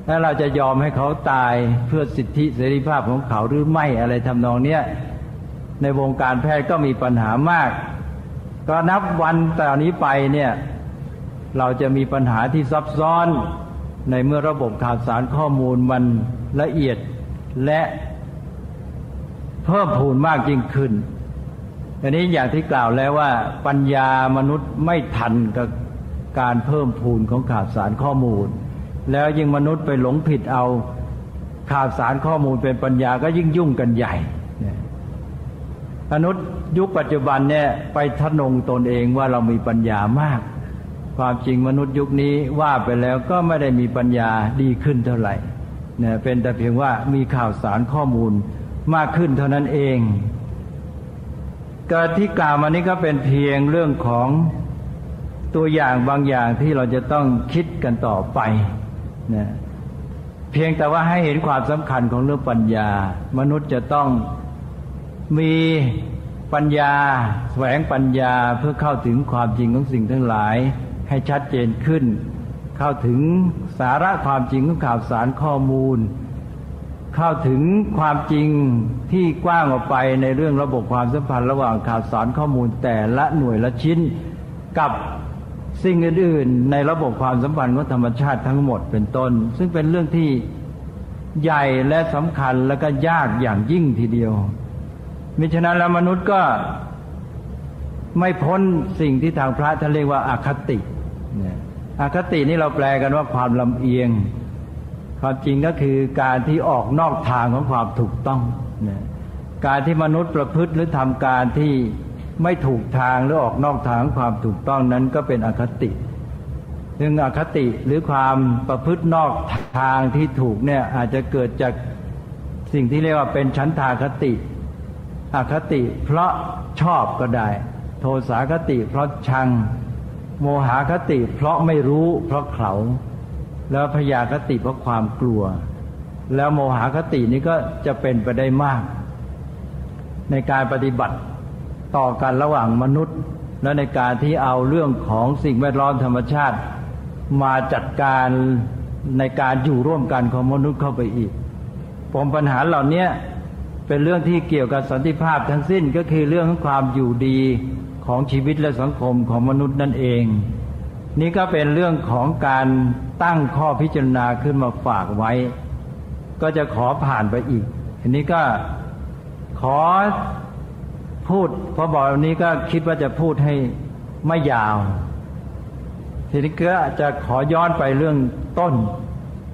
ถ้าเราจะยอมให้เขาตายเพื่อสิทธิเสรีภาพของเขาหรือไม่อะไรทำนองเนี้ยในวงการแพทย์ก็มีปัญหามาก ก็นับวันต่นี้ไปเนี่ยเราจะมีปัญหาที่ซับซ้อนในเมื่อระบบข่าวสารข้อมูลมันละเอียดและเพิ่มพูนมากยิ่งขึ้นอันนี้อย่างที่กล่าวแล้วว่าปัญญามนุษย์ไม่ทันกับ การเพิ่มพูนของข่าวสารข้อมูล แล้วยิ่งมนุษย์ไปหลงผิดเอาข่าวสารข้อมูลเป็นปัญญาก็ยิ่งยุ่งกันใหญ่มนุษย์ยุคปัจจุบันเนี่ยไปทะนงตนเองว่าเรามีปัญญามาก ความจริงมนุษย์ยุคนี้ว่าไปแล้วก็ไม่ได้มีปัญญาดีขึ้นเท่าไหร่เนี่ยเป็นแต่เพียงว่ามีข่าวสารข้อมูลมากขึ้นเท่านั้นเองการที่กล่าวมานี้ก็เป็นเพียงเรื่องของ ตัวอย่างบางอย่างที่เราจะต้องคิดกันต่อไปนะเพียงแต่ว่าให้เห็นความสำคัญของเรื่องปัญญา มนุษย์จะต้องมีปัญญาแสวงปัญญาเพื่อเข้าถึงความจริงของสิ่งทั้งหลาย ให้ชัดเจนขึ้น เข้าถึงสาระความจริงของข่าวสารข้อมูล เข้าถึงความจริงที่กว้างออกไปในเรื่องระบบความสัมพันธ์ระหว่างข่าวสารข้อมูลแต่ละหน่วยละชิ้น กับ สิ่งอื่นๆในระบบความสัมพันธ์ของธรรมชาติทั้งหมดเป็นต้น ซึ่งเป็นเรื่องที่ใหญ่และสำคัญและก็ยากอย่างยิ่งทีเดียวมิฉะนั้นแล้วมนุษย์ก็ไม่พ้นสิ่งที่ทางพระท่านเรียกว่าอาคติอาคตินี่เราแปลกันว่าความลำเอียง ความจริงก็คือการที่ออกนอกทางของความถูกต้อง การที่มนุษย์ประพฤติหรือทำการที่ ไม่ถูกทางหรือออกนอกทางความถูกต้องนั้นก็เป็นอคติซึ่งอคติหรือความประพฤตินอกทางที่ถูกเนี่ยอาจจะเกิดจากสิ่งที่เรียกว่าเป็นชั้นทาคติอคติเพราะชอบก็ได้ โทสาคติ เพราะชัง โมหคติ เพราะไม่รู้ เพราะเขาแล้วพยาคติเพราะความกลัว แล้วโมหคตินี้ก็จะเป็นไปได้มาก ในการปฏิบัติ ต่อกันระหว่างมนุษย์ และในการที่เอาเรื่องของสิ่งแวดล้อมธรรมชาติ มาจัดการในการอยู่ร่วมกันของมนุษย์เข้าไปอีกปมปัญหาเหล่านี้เป็นเรื่องที่เกี่ยวกับสันติภาพทั้งสิ้นก็คือเรื่องของความอยู่ดีของชีวิตและสังคมของมนุษย์นั่นเอง นี่ก็เป็นเรื่องของการตั้งข้อพิจารณาขึ้นมาฝากไว้ ก็จะขอผ่านไปอีกอันนี้ก็ขอ พูดพอบอกวันนี้ก็คิดว่าจะพูดให้ไม่ยาว ทีนี้ก็จะขอย้อนไปเรื่องต้น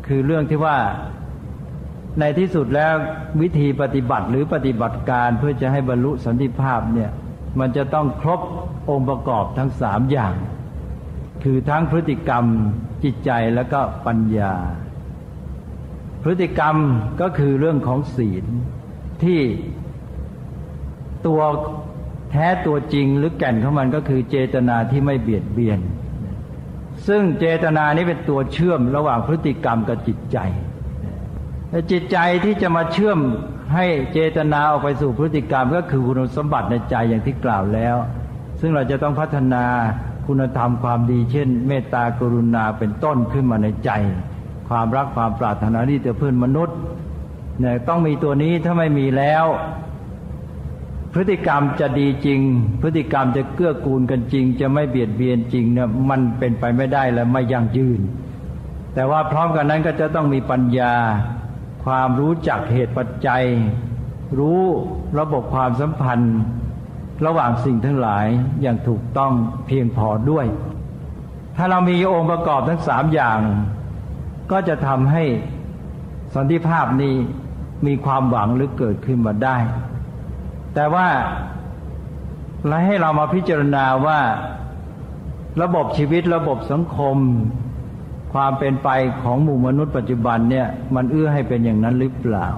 คือเรื่องที่ว่าในที่สุดแล้ววิธีปฏิบัติหรือปฏิบัติการเพื่อจะให้บรรลุสันติภาพเนี่ยมันจะต้องครบองค์ประกอบทั้งสามอย่าง คือทั้งพฤติกรรมจิตใจแล้วก็ปัญญา พฤติกรรมก็คือเรื่องของศีลที่ ตัวแท้ตัวจริงหรือแก่นของมันก็คือเจตนาที่ไม่เบียดเบียน ซึ่งเจตนานี้เป็นตัวเชื่อมระหว่างพฤติกรรมกับจิตใจจิตใจที่จะมาเชื่อมให้เจตนาออกไปสู่พฤติกรรมก็คือคุณสมบัติในใจอย่างที่กล่าวแล้ว ซึ่งเราจะต้องพัฒนาคุณธรรมความดีเช่น เมตตากรุณาเป็นต้นขึ้นมาในใจ ความรักความปรารถนาที่จะเพื่อนมนุษย์เนี่ยต้องมีตัวนี้ถ้าไม่มีแล้ว พฤติกรรมจะดีจริง พฤติกรรมจะเกื้อกูลกันจริง จะไม่เบียดเบียนจริงเนี่ยมันเป็นไปไม่ได้และไม่ยั่งยืน แต่ว่าพร้อมกันนั้นก็จะต้องมีปัญญา ความรู้จักเหตุปัจจัย รู้ระบบความสัมพันธ์ ระหว่างสิ่งทั้งหลายอย่างถูกต้องเพียงพอด้วย ถ้าเรามีองค์ประกอบทั้งสามอย่าง ก็จะทำให้สันติภาพนี้มีความหวังหรือเกิดขึ้นมาได้ แต่ว่าเราให้เรามาพิจารณาว่าระบบชีวิตระบบสังคม ความเป็นไปของหมู่มนุษย์ปัจจุบันเนี่ยมันเอื้อให้เป็นอย่างนั้นหรือเปล่า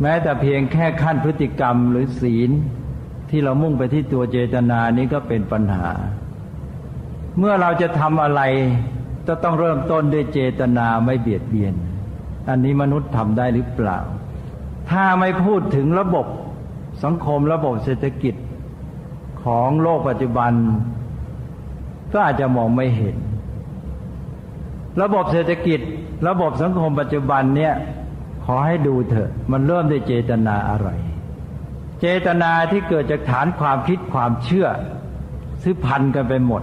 แม้แต่เพียงแค่ขั้นพฤติกรรมหรือศีล ที่เรามุ่งไปที่ตัวเจตนานี้ก็เป็นปัญหา เมื่อเราจะทำอะไรจะต้องเริ่มต้นด้วยเจตนาไม่เบียดเบียน อันนี้มนุษย์ทำได้หรือเปล่า ถ้าไม่พูดถึงระบบ สังคมระบบเศรษฐกิจของโลกปัจจุบัน ก็อาจจะมองไม่เห็น ระบบเศรษฐกิจ ระบบสังคมปัจจุบันเนี่ยขอให้ดูเถอะ มันเริ่มด้วยเจตนาอะไร เจตนาที่เกิดจากฐานความคิดความเชื่อซื้อพันกันไปหมด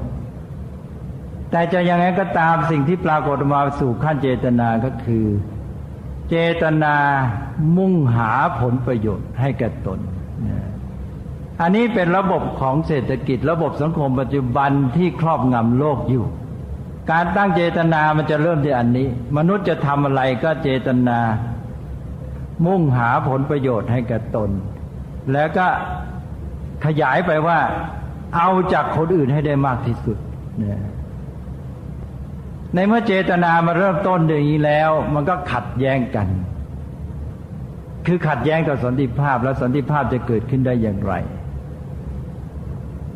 แต่จะยังไงก็ตามสิ่งที่ปรากฏมาสู่ขั้นเจตนาก็คือ เจตนามุ่งหาผลประโยชน์ให้แก่ตน อันนี้เป็นระบบของเศรษฐกิจ ระบบสังคมปัจจุบันที่ครอบงำโลกอยู่ การตั้งเจตนามันจะเริ่มที่อันนี้ มนุษย์จะทำอะไรก็เจตนา มุ่งหาผลประโยชน์ให้กับตน แล้วก็ขยายไปว่า เอาจากคนอื่นให้ได้มากที่สุดในเมื่อเจตนามาเริ่มต้นอย่างนี้แล้ว มันก็ขัดแย้งกัน คือขัดแย้งกับสันติภาพ แล้วสันติภาพจะเกิดขึ้นได้อย่างไร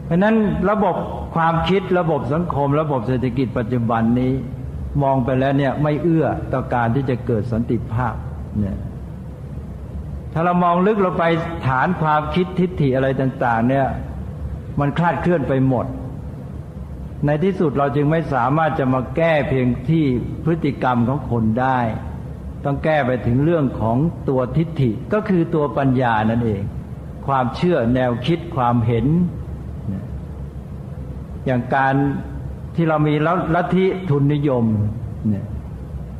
เพราะนั้นระบบความคิดระบบสังคม ระบบเศรษฐกิจปัจจุบันนี้ มองไปแล้วเนี่ยไม่เอื้อต่อการที่จะเกิดสันติภาพเนี่ยถ้าเรามองลึกเราไปฐานความคิดทิฏฐิอะไรต่าง ๆ เนี่ย มันคลาดเคลื่อนไปหมด ในที่สุดเราจึงไม่สามารถจะมาแก้เพียงที่พฤติกรรมของคนได้ ต้องแก้ไปถึงเรื่องของตัวทิฏฐิก็คือตัวปัญญานั่นเอง ความเชื่อแนวคิดความเห็น อย่างการที่เรามีลัทธิทุนนิยมเนี่ย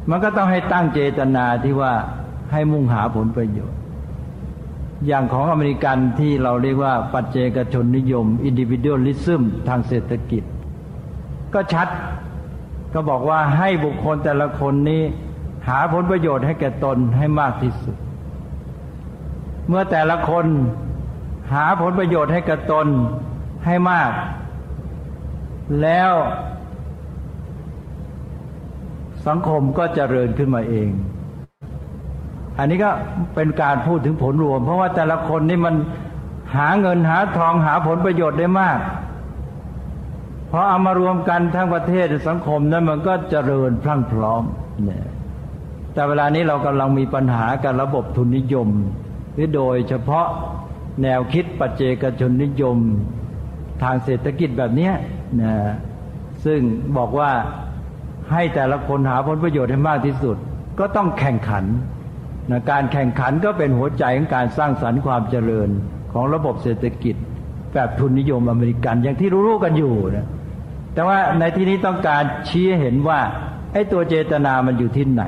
มันก็ต้องให้ตั้งเจตนาที่ว่าให้มุ่งหาผลประโยชน์ อย่างของอเมริกันที่เราเรียกว่าปัจเจกชนนิยม individualism ทางเศรษฐกิจ ก็ชัดก็บอกว่าให้บุคคลแต่ละคนนี้ หาผลประโยชน์ให้แก่ตนให้มากที่สุด เมื่อแต่ละคนหาผลประโยชน์ให้แก่ตนให้มาก แล้วสังคมก็จเจริญขึ้นมาเอง อันนี้ก็เป็นการพูดถึงผลรวม เพราะว่าแต่ละคนนี่มันหาเงินหาทองหาผลประโยชน์ได้มากพอเอามารวมกันทั้งประเทศสังคมนั้นมันก็เจริญพรั่งพร้อมเนี่ย แต่เวลานี้เรากำลังมีปัญหากับระบบทุนนิยม หรือโดยเฉพาะแนวคิดปัจเจกชนนิยม ทางเศรษฐกิจแบบนี้นะซึ่งบอกว่าให้แต่ละคนหาผลประโยชน์ให้มากที่สุด ก็ต้องแข่งขันนะการแข่งขันก็เป็นหัวใจของการสร้างสรรค์ความเจริญของระบบเศรษฐกิจ แบบทุนนิยมอเมริกันอย่างที่รู้ๆกันอยู่นะแต่ว่าในที่นี้ต้องการชี้เห็นว่าไอ้ตัวเจตนามันอยู่ที่ไหน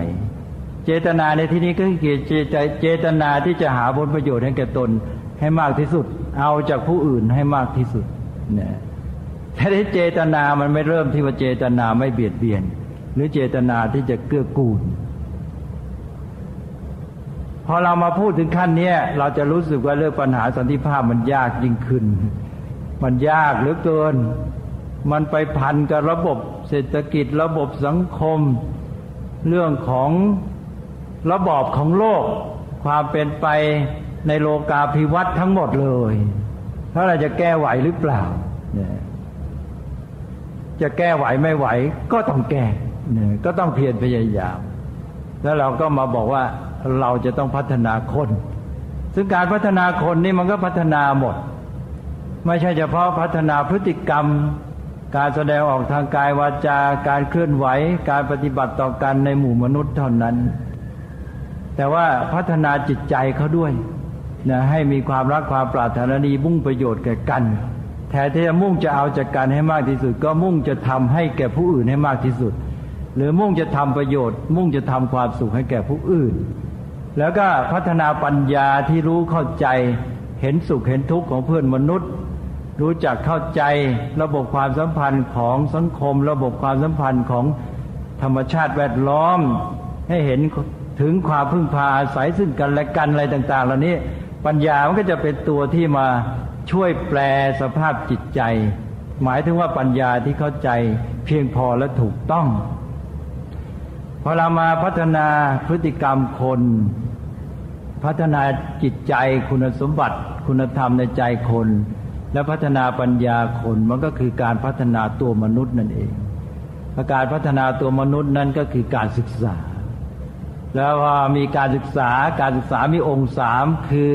เจตนาในที่นี้ก็คือเจตนาที่จะหาผลประโยชน์ให้แก่ตนให้มากที่สุด เอาจากผู้อื่นให้มากที่สุดเนี่ยแต่ที่เจตนามันไม่เริ่มที่ว่าเจตนาไม่เบียดเบียน หรือเจตนาที่จะเกื้อกูลพอเรามาพูดถึงขั้นนี้เราจะรู้สึกว่าเรื่องปัญหาสันติภาพมันยากยิ่งขึ้น มันยากเหลือเกิน มันไปพันกับระบบเศรษฐกิจระบบสังคม เรื่องของ ระบอบของโลก ความเป็นไปในโลกาภิวัตทั้งหมดเลยถ้าเราจะแก้ไหวหรือเปล่า จะแก้ไหวไม่ไหว ก็ต้องแก่ก็ต้องเพียรพยายาม แล้วเราก็มาบอกว่าเราจะต้องพัฒนาคน ซึ่งการพัฒนาคนนี่มันก็พัฒนาหมด ไม่ใช่เฉพาะพัฒนาพฤติกรรม การแสดงออกทางกายวาจาการเคลื่อนไหว การปฏิบัติต่อกันในหมู่มนุษย์เท่านั้น แต่ว่าพัฒนาจิตใจเขาด้วยนะให้มีความรักความปรารถนาดีมุ่งประโยชน์แก่กันแทนที่จะมุ่งจะเอาจากกันให้มากที่สุด ก็มุ่งจะทำให้แก่ผู้อื่นให้มากที่สุด หรือมุ่งจะทำประโยชน์ มุ่งจะทำความสุขให้แก่ผู้อื่น แล้วก็พัฒนาปัญญาที่รู้เข้าใจเห็นสุขเห็นทุกข์ของเพื่อนมนุษย์ รู้จักเข้าใจระบบความสัมพันธ์ของสังคม ระบบความสัมพันธ์ของธรรมชาติแวดล้อม ให้เห็น ถึงความพึ่งพาอาศัยซึ่งกันและกันอะไรต่าง ๆ เหล่านี้ ปัญญามันก็จะเป็นตัวที่มาช่วยแปลสภาพจิตใจ หมายถึงว่าปัญญาที่เข้าใจเพียงพอและถูกต้องพอเรามาพัฒนาพฤติกรรมคน พัฒนาจิตใจคุณสมบัติ คุณธรรมในใจคน และพัฒนาปัญญาคนมันก็คือการพัฒนาตัวมนุษย์นั่นเองการพัฒนาตัวมนุษย์นั่นก็คือการศึกษา แล้วพอมีการศึกษาการศึกษามีองค์สามคือ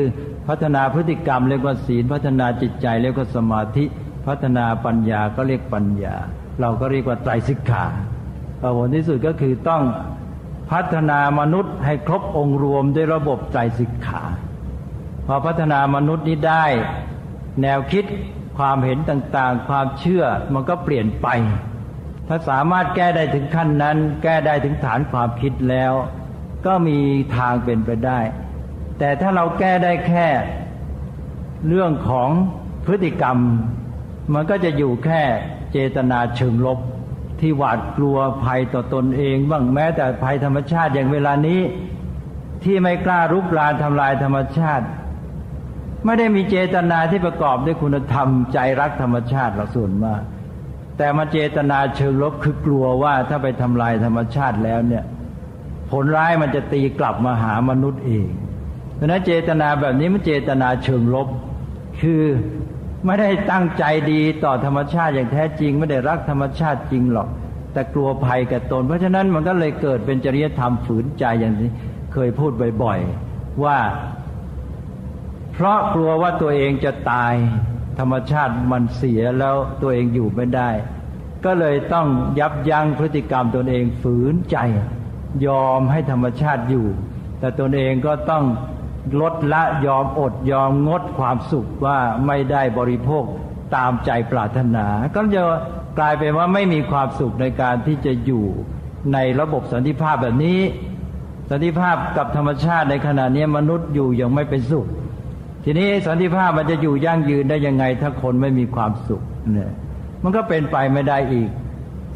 พัฒนาพฤติกรรมเรียกว่าศีล พัฒนาจิตใจเรียกว่าสมาธิ พัฒนาปัญญาก็เรียกปัญญา เราก็เรียกว่าไตรสิกขาผลที่สุดก็คือต้องพัฒนามนุษย์ให้ครบองค์รวมด้วยระบบไตรสิกขาพอพัฒนามนุษย์นี้ได้ แนวคิดความเห็นต่างๆ ความเชื่อมันก็เปลี่ยนไป ถ้าสามารถแก้ได้ถึงขั้นนั้น แก้ได้ถึงฐานความคิดแล้ว ก็มีทางเป็นไปได้ แต่ถ้าเราแก้ได้แค่ เรื่องของพฤติกรรม มันก็จะอยู่แค่เจตนาเชิงลบที่หวาดกลัวภัยต่อตนเอง บ้างแม้แต่ภัยธรรมชาติอย่างเวลานี้ ที่ไม่กล้ารุกรานทำลายธรรมชาติ ไม่ได้มีเจตนาที่ประกอบด้วยคุณธรรมใจรักธรรมชาติหรอกส่วนมากแต่มาเจตนาเชิงลบคือกลัวว่าถ้าไปทำลายธรรมชาติแล้วเนี่ย ผลร้ายมันจะตีกลับมาหามนุษย์เองเพราะนั้นเจตนาแบบนี้มันเจตนาเชิงลบ คือไม่ได้ตั้งใจดีต่อธรรมชาติอย่างแท้จริง ไม่ได้รักธรรมชาติจริงหรอก แต่กลัวภัยแก่ตน เพราะฉะนั้นมันก็เลยเกิดเป็นจริยธรรมฝืนใจอย่างที่เคยพูดบ่อยๆว่า เพราะกลัวว่าตัวเองจะตาย ธรรมชาติมันเสียแล้วตัวเองอยู่ไม่ได้ ก็เลยต้องยับยั้งพฤติกรรมตนเองฝืนใจ ยอมให้ธรรมชาติอยู่ แต่ตนเองก็ต้องลดละยอมอดยอมงดความสุขว่าไม่ได้บริโภคตามใจปรารถนา ก็จะกลายเป็นว่าไม่มีความสุขในการที่จะอยู่ในระบบสันติภาพแบบนี้ สันติภาพกับธรรมชาติในขณะนี้มนุษย์อยู่ยังไม่เป็นสุข ทีนี้สันติภาพมันจะอยู่ยั่งยืนได้ยังไงถ้าคนไม่มีความสุขเนี่ยมันก็เป็นไปไม่ได้อีก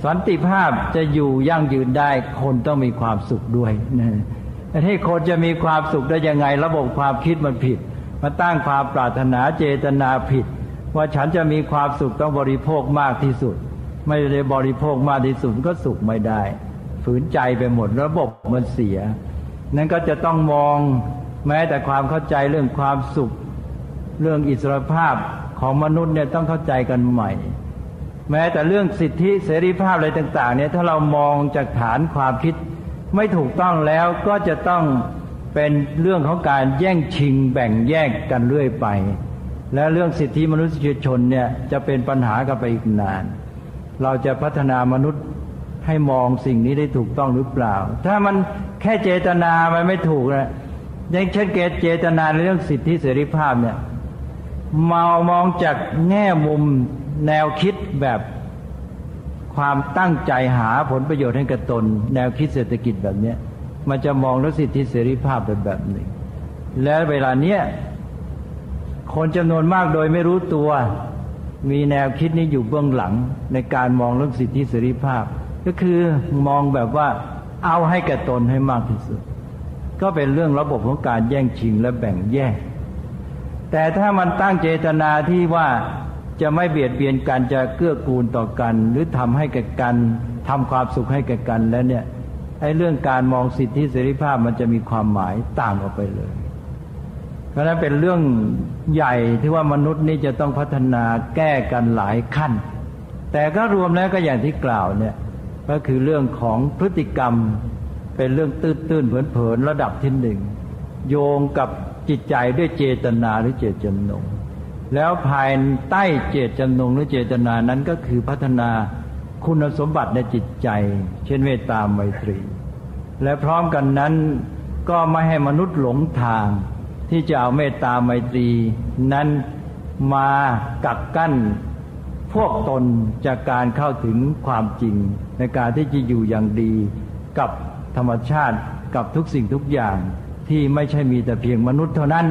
สันติภาพจะอยู่ยั่งยืนได้คนต้องมีความสุขด้วยนะแต่ที่คนจะมีความสุขได้ยังไง ระบบความคิดมันผิดมาตั้งความปรารถนาเจตนาผิด ว่าฉันจะมีความสุขต้องบริโภคมากที่สุด ไม่ได้บริโภคมากที่สุดก็สุขไม่ได้ ฝืนใจไปหมดระบบมันเสีย นั้นก็จะต้องมองแม้แต่ความเข้าใจเรื่องความสุข เรื่องอิสรภาพของมนุษย์เนี่ยต้องเข้าใจกันใหม่ แม้แต่เรื่องสิทธิเสรีภาพอะไรต่าง ๆ เนี่ยถ้าเรามองจากฐานความคิดไม่ถูกต้องแล้วก็จะต้องเป็นเรื่องของการแย่งชิงแบ่งแยกกันเรื่อยไป และเรื่องสิทธิมนุษยชนเนี่ยจะเป็นปัญหากันไปอีกนาน เราจะพัฒนามนุษย์ให้มองสิ่งนี้ได้ถูกต้องหรือเปล่า ถ้ามันแค่เจตนามันไม่ถูกนะอย่างเช่นเกตเจตนาในเรื่องสิทธิเสรีภาพเนี่ยมามองจากแง่มุม แนวคิดแบบความตั้งใจหาผลประโยชน์ให้กับตน แนวคิดเศรษฐกิจแบบนี้มันจะมองแล้วสิทธิเสรีภาพเป็นแบบหนึ่ง และเวลาเนี้ยคนจำนวนมากโดยไม่รู้ตัว มีแนวคิดนี้อยู่เบื้องหลังในการมองเรื่องสิทธิเสรีภาพ ก็คือมองแบบว่าเอาให้แก่ตนให้มากที่สุด ก็เป็นเรื่องระบบของการแย่งชิงและแบ่งแยกแต่ถ้ามันตั้งเจตนาที่ว่า จะไม่เบียดเบียนกันจะเกื้อกูลต่อกัน หรือทำให้แก่กันทำความสุขให้แก่กันแล้วเนี่ยไอ้เรื่องการมองสิทธิเสรีภาพมันจะมีความหมายต่างออกไปเลย เพราะนั้นเป็นเรื่องใหญ่ที่ว่ามนุษย์นี่จะต้องพัฒนาแก้กันหลายขั้น แต่ก็รวมแล้วก็อย่างที่กล่าวเนี่ยก็คือเรื่องของพฤติกรรมเป็นเรื่องตื้นตื้นเผินเผินระดับที่หนึ่งโยงกับจิตใจด้วยเจตนาหรือเจตจำนง แล้วภายใต้เจตจำนงหรือเจตนานั้นก็คือพัฒนาคุณสมบัติในจิตใจ เช่นเมตตาไมตรี และพร้อมกันนั้นก็ไม่ให้มนุษย์หลงทาง ที่จะเอาเมตตาไมตรี นั้นมากักกั้นพวกตนจากการเข้าถึงความจริง ในการที่จะอยู่อย่างดีกับธรรมชาติกับทุกสิ่งทุกอย่างที่ไม่ใช่มีแต่เพียงมนุษย์เท่านั้น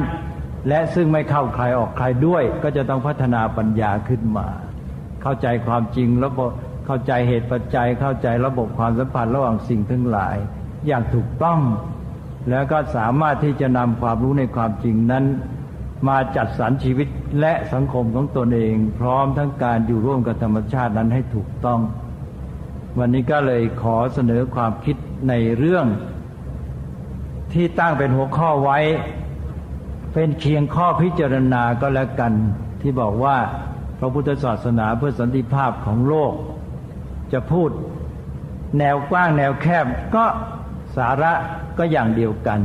และซึ่งไม่เข้าใครออกใครด้วย ก็จะต้องพัฒนาปัญญาขึ้นมา เข้าใจความจริงแล้วเข้าใจเหตุปัจจัย เข้าใจระบบความสัมพันธ์ระหว่างสิ่งทั้งหลาย อย่างถูกต้อง แล้วก็สามารถที่จะนำความรู้ในความจริงนั้น มาจัดสรรชีวิตและสังคมของตนเอง พร้อมทั้งการอยู่ร่วมกับธรรมชาตินั้นให้ถูกต้อง วันนี้ก็เลยขอเสนอความคิดในเรื่องที่ตั้งเป็นหัวข้อไว้ เป็นเคียงข้อพิจารณาก็แล้วกัน ที่บอกว่าพระพุทธศาสนาเพื่อสันติภาพของโลก จะพูดแนวกว้างแนวแคบก็สาระก็อย่างเดียวกัน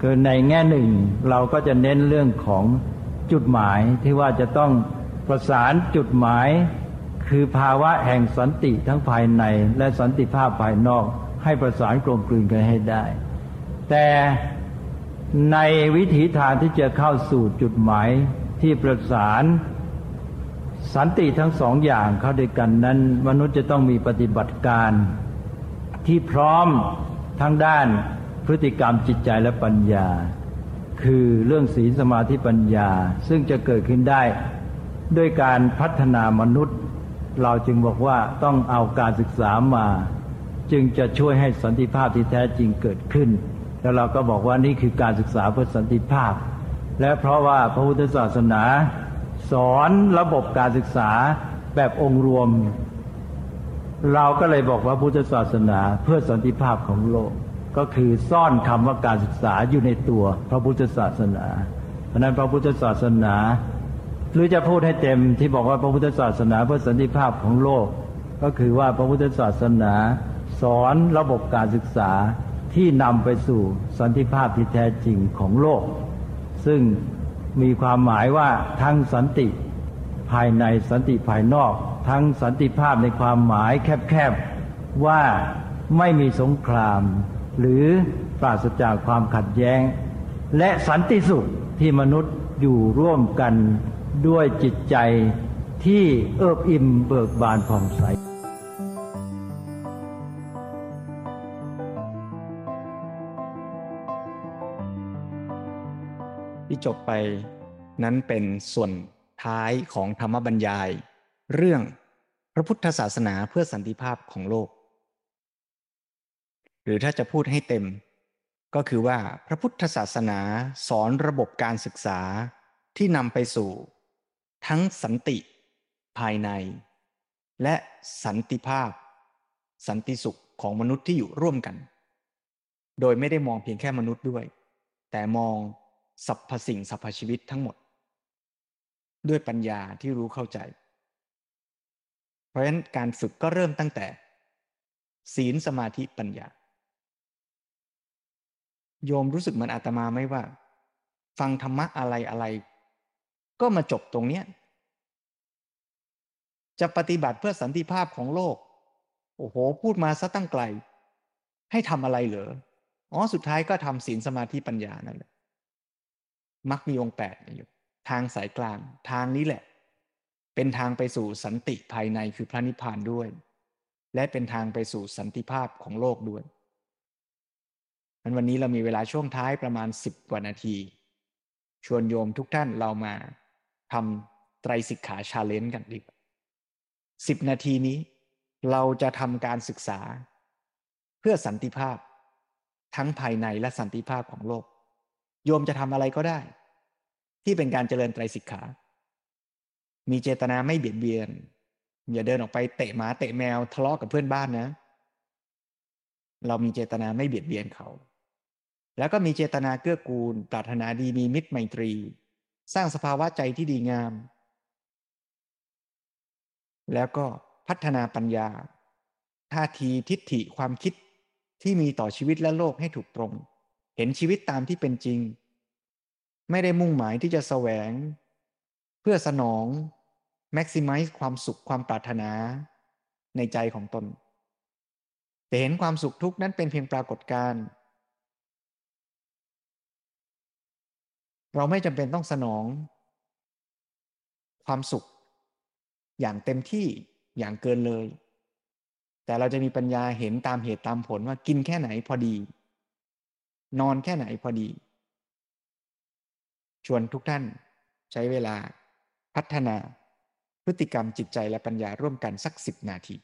คือในแง่หนึ่งเราก็จะเน้นเรื่องของจุดหมายที่ว่าจะต้องประสานจุดหมาย คือภาวะแห่งสันติทั้งภายในและสันติภาพภายนอกให้ประสานกลมกลืนกันให้ได้ แต่ ในวิถีทางที่จะเข้าสู่จุดหมายที่ประสานสันติทั้งสองอย่างเข้าด้วยกันนั้น มนุษย์จะต้องมีปฏิบัติการที่พร้อมทั้งด้านพฤติกรรมจิตใจและปัญญา คือเรื่องศีลสมาธิปัญญา ซึ่งจะเกิดขึ้นได้ด้วยการพัฒนามนุษย์ เราจึงบอกว่าต้องเอาการศึกษามา จึงจะช่วยให้สันติภาพที่แท้จริงเกิดขึ้น แล้วเราก็บอกว่านี่คือการศึกษาเพื่อสันติภาพ และเพราะว่าพระพุทธศาสนา สอนระบบการศึกษาแบบองค์รวม เราก็เลยบอกว่าพุทธศาสนาเพื่อสันติภาพของโลก ก็คือซ่อนคำว่าการศึกษาอยู่ในตัวพระพุทธศาสนา เพราะนั้นพระพุทธศาสนา หรือจะพูดให้เต็มที่บอกว่าพระพุทธศาสนาเพื่อสันติภาพของโลก ก็คือว่าพระพุทธศาสนา สอนระบบการศึกษา ที่นำไปสู่สันติภาพที่แท้จริงของโลก ซึ่งมีความหมายว่าทั้งสันติภายในสันติภายนอก ทั้งสันติภาพในความหมายแคบๆว่าไม่มีสงคราม หรือปราศจากความขัดแย้ง และสันติสุขที่มนุษย์อยู่ร่วมกันด้วยจิตใจที่เอิบอิ่มเบิกบานผ่องใส ที่จบไปนั้นเป็นส่วนท้ายของธรรมบรรยาย เรื่องพระพุทธศาสนาเพื่อสันติภาพของโลก หรือถ้าจะพูดให้เต็ม ก็คือว่าพระพุทธศาสนาสอนระบบการศึกษาที่นำไปสู่ ทั้งสันติภายใน และสันติภาพ สันติสุขของมนุษย์ที่อยู่ร่วมกัน โดยไม่ได้มองเพียงแค่มนุษย์ด้วย แต่มอง สรรพสิ่งสรรพชีวิตทั้งหมด ด้วยปัญญาที่รู้เข้าใจ เพราะฉะนั้นการฝึกก็เริ่มตั้งแต่ ศีลสมาธิปัญญา โยมรู้สึกเหมือนอาตมาไหมว่า ฟังธรรมะอะไรอะไร ก็มาจบตรงเนี้ยจะปฏิบัติเพื่อสันติภาพของโลก โอ้โห พูดมาซะตั้งไกล ให้ทำอะไรเหรอ อ๋อ สุดท้ายก็ทำศีลสมาธิปัญญานั่นแหละ มักมีองค์แปดอยู่ทางสายกลางทางนี้แหละ เป็นทางไปสู่สันติภายในคือพระนิพพานด้วย และเป็นทางไปสู่สันติภาพของโลกด้วยนั้นวันนี้เรามีเวลาช่วงท้ายประมาณสิบกว่านาที ชวนโยมทุกท่านเรามาทำไตรสิกขาชาเลนจ์กันดีกว่าสิบนาทีนี้ เราจะทำการศึกษา เพื่อสันติภาพ ทั้งภายในและสันติภาพของโลก โยมจะทำอะไรก็ได้ ที่เป็นการเจริญไตรสิกขา มีเจตนาไม่เบียดเบียน อย่าเดินออกไปเตะหมาเตะแมวทะเลาะกับเพื่อนบ้านนะ เรามีเจตนาไม่เบียดเบียนเขา แล้วก็มีเจตนาเกื้อกูล ปรารถนาดีมีมิตรไมตรี สร้างสภาวะใจที่ดีงาม แล้วก็พัฒนาปัญญาท่าทีทิฏฐิความคิดที่มีต่อชีวิตและโลกให้ถูกตรง เห็นชีวิตตามที่เป็นจริง ไม่ได้มุ่งหมายที่จะแสวง เพื่อสนอง maximize ความสุขความปรารถนาในใจของตน แต่เห็นความสุขทุกนั้นเป็นเพียงปรากฏการณ์เราไม่จำเป็นต้องสนอง ความสุข อย่างเต็มที่อย่างเกินเลย แต่เราจะมีปัญญาเห็นตามเหตุตามผลว่ากินแค่ไหนพอดี นอนแค่ไหนพอดี ชวนทุกท่านใช้เวลาพัฒนาพฤติกรรมจิตใจและปัญญาร่วมกันสักสิบนาที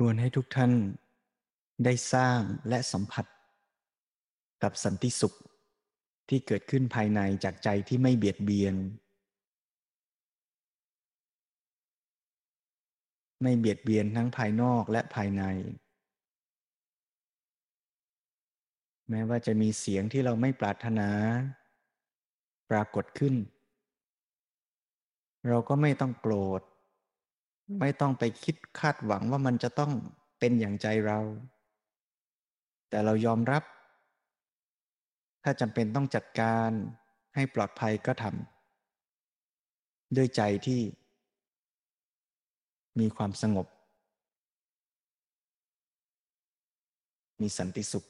รวนให้ทุกท่านได้สร้างและสัมผัส กับสันติสุขที่เกิดขึ้นภายในจากใจที่ไม่เบียดเบียน ไม่เบียดเบียนทั้งภายนอกและภายใน แม้ว่าจะมีเสียงที่เราไม่ปรารถนา ปรากฏขึ้น เราก็ไม่ต้องโกรธ ไม่ต้องไปคิดคาดหวังว่ามันจะต้องเป็นอย่างใจเรา แต่เรายอมรับ ถ้าจำเป็นต้องจัดการให้ปลอดภัยก็ทำด้วยใจที่มีความสงบ มีสันติสุข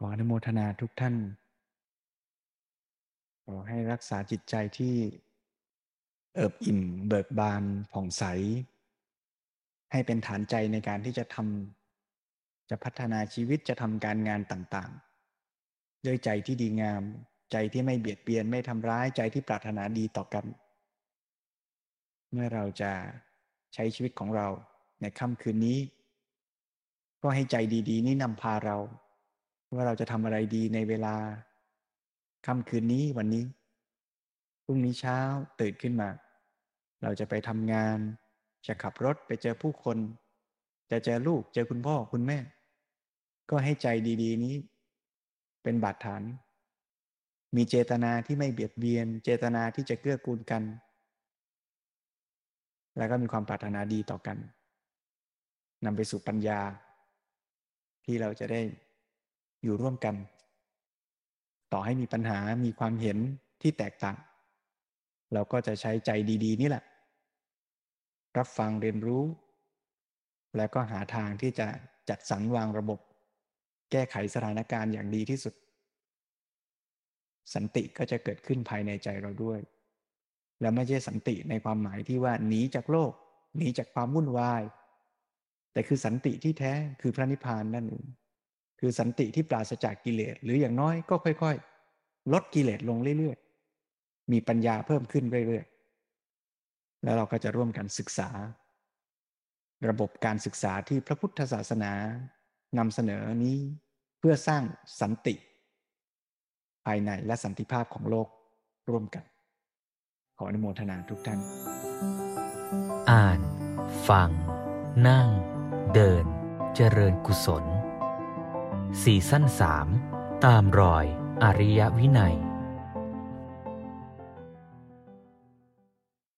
ขออนุโมทนาทุกท่าน ขอให้รักษาจิตใจที่เอิบอิ่มเบิกบานผ่องใส ให้เป็นฐานใจในการที่จะทำจะพัฒนาชีวิตจะทำการงานต่างๆ ด้วยใจที่ดีงาม ใจที่ไม่เบียดเบียนไม่ทำร้ายใจที่ปรารถนาดีต่อกัน เมื่อเราจะใช้ชีวิตของเราในค่ำคืนนี้ ก็ให้ใจดีๆ นี้นำพาเรา ว่าเราจะทำอะไรดีในเวลาค่ำคืนนี้วันนี้พรุ่งนี้เช้าตื่นขึ้นมา เราจะไปทำงาน จะขับรถไปเจอผู้คน จะเจอลูกเจอคุณพ่อคุณแม่ ก็ให้ใจดีๆนี้ เป็นบาดฐาน มีเจตนาที่ไม่เบียดเบียน เจตนาที่จะเกื้อกูลกัน แล้วก็มีความปรารถนาดีต่อกันนำไปสู่ปัญญา ที่เราจะได้ อยู่ร่วมกัน ต่อให้มีปัญหามีความเห็นที่แตกต่าง เราก็จะใช้ใจดี ๆ นี่แหละ รับฟังเรียนรู้ แล้วก็หาทางที่จะจัดสรรวางระบบ แก้ไขสถานการณ์อย่างดีที่สุด สันติก็จะเกิดขึ้นภายในใจเราด้วย และไม่ใช่สันติในความหมายที่ว่าหนีจากโลกหนีจากความวุ่นวาย แต่คือสันติที่แท้คือพระนิพพานนั่นเอง คือสันติที่ปราศจากกิเลสหรืออย่างน้อยก็ค่อยๆ ลดกิเลสลงเรื่อยๆ มีปัญญาเพิ่มขึ้นเรื่อยๆ แล้วเราก็จะร่วมกันศึกษา ระบบการศึกษาที่พระพุทธศาสนานำเสนอนี้เพื่อสร้างสันติ ภายในและสันติภาพของโลกร่วมกัน ขออนุโมทนาทุกท่าน อ่าน ฟัง นั่ง เดิน เจริญกุศล ซีซั่นสามตามรอยอริยวินัย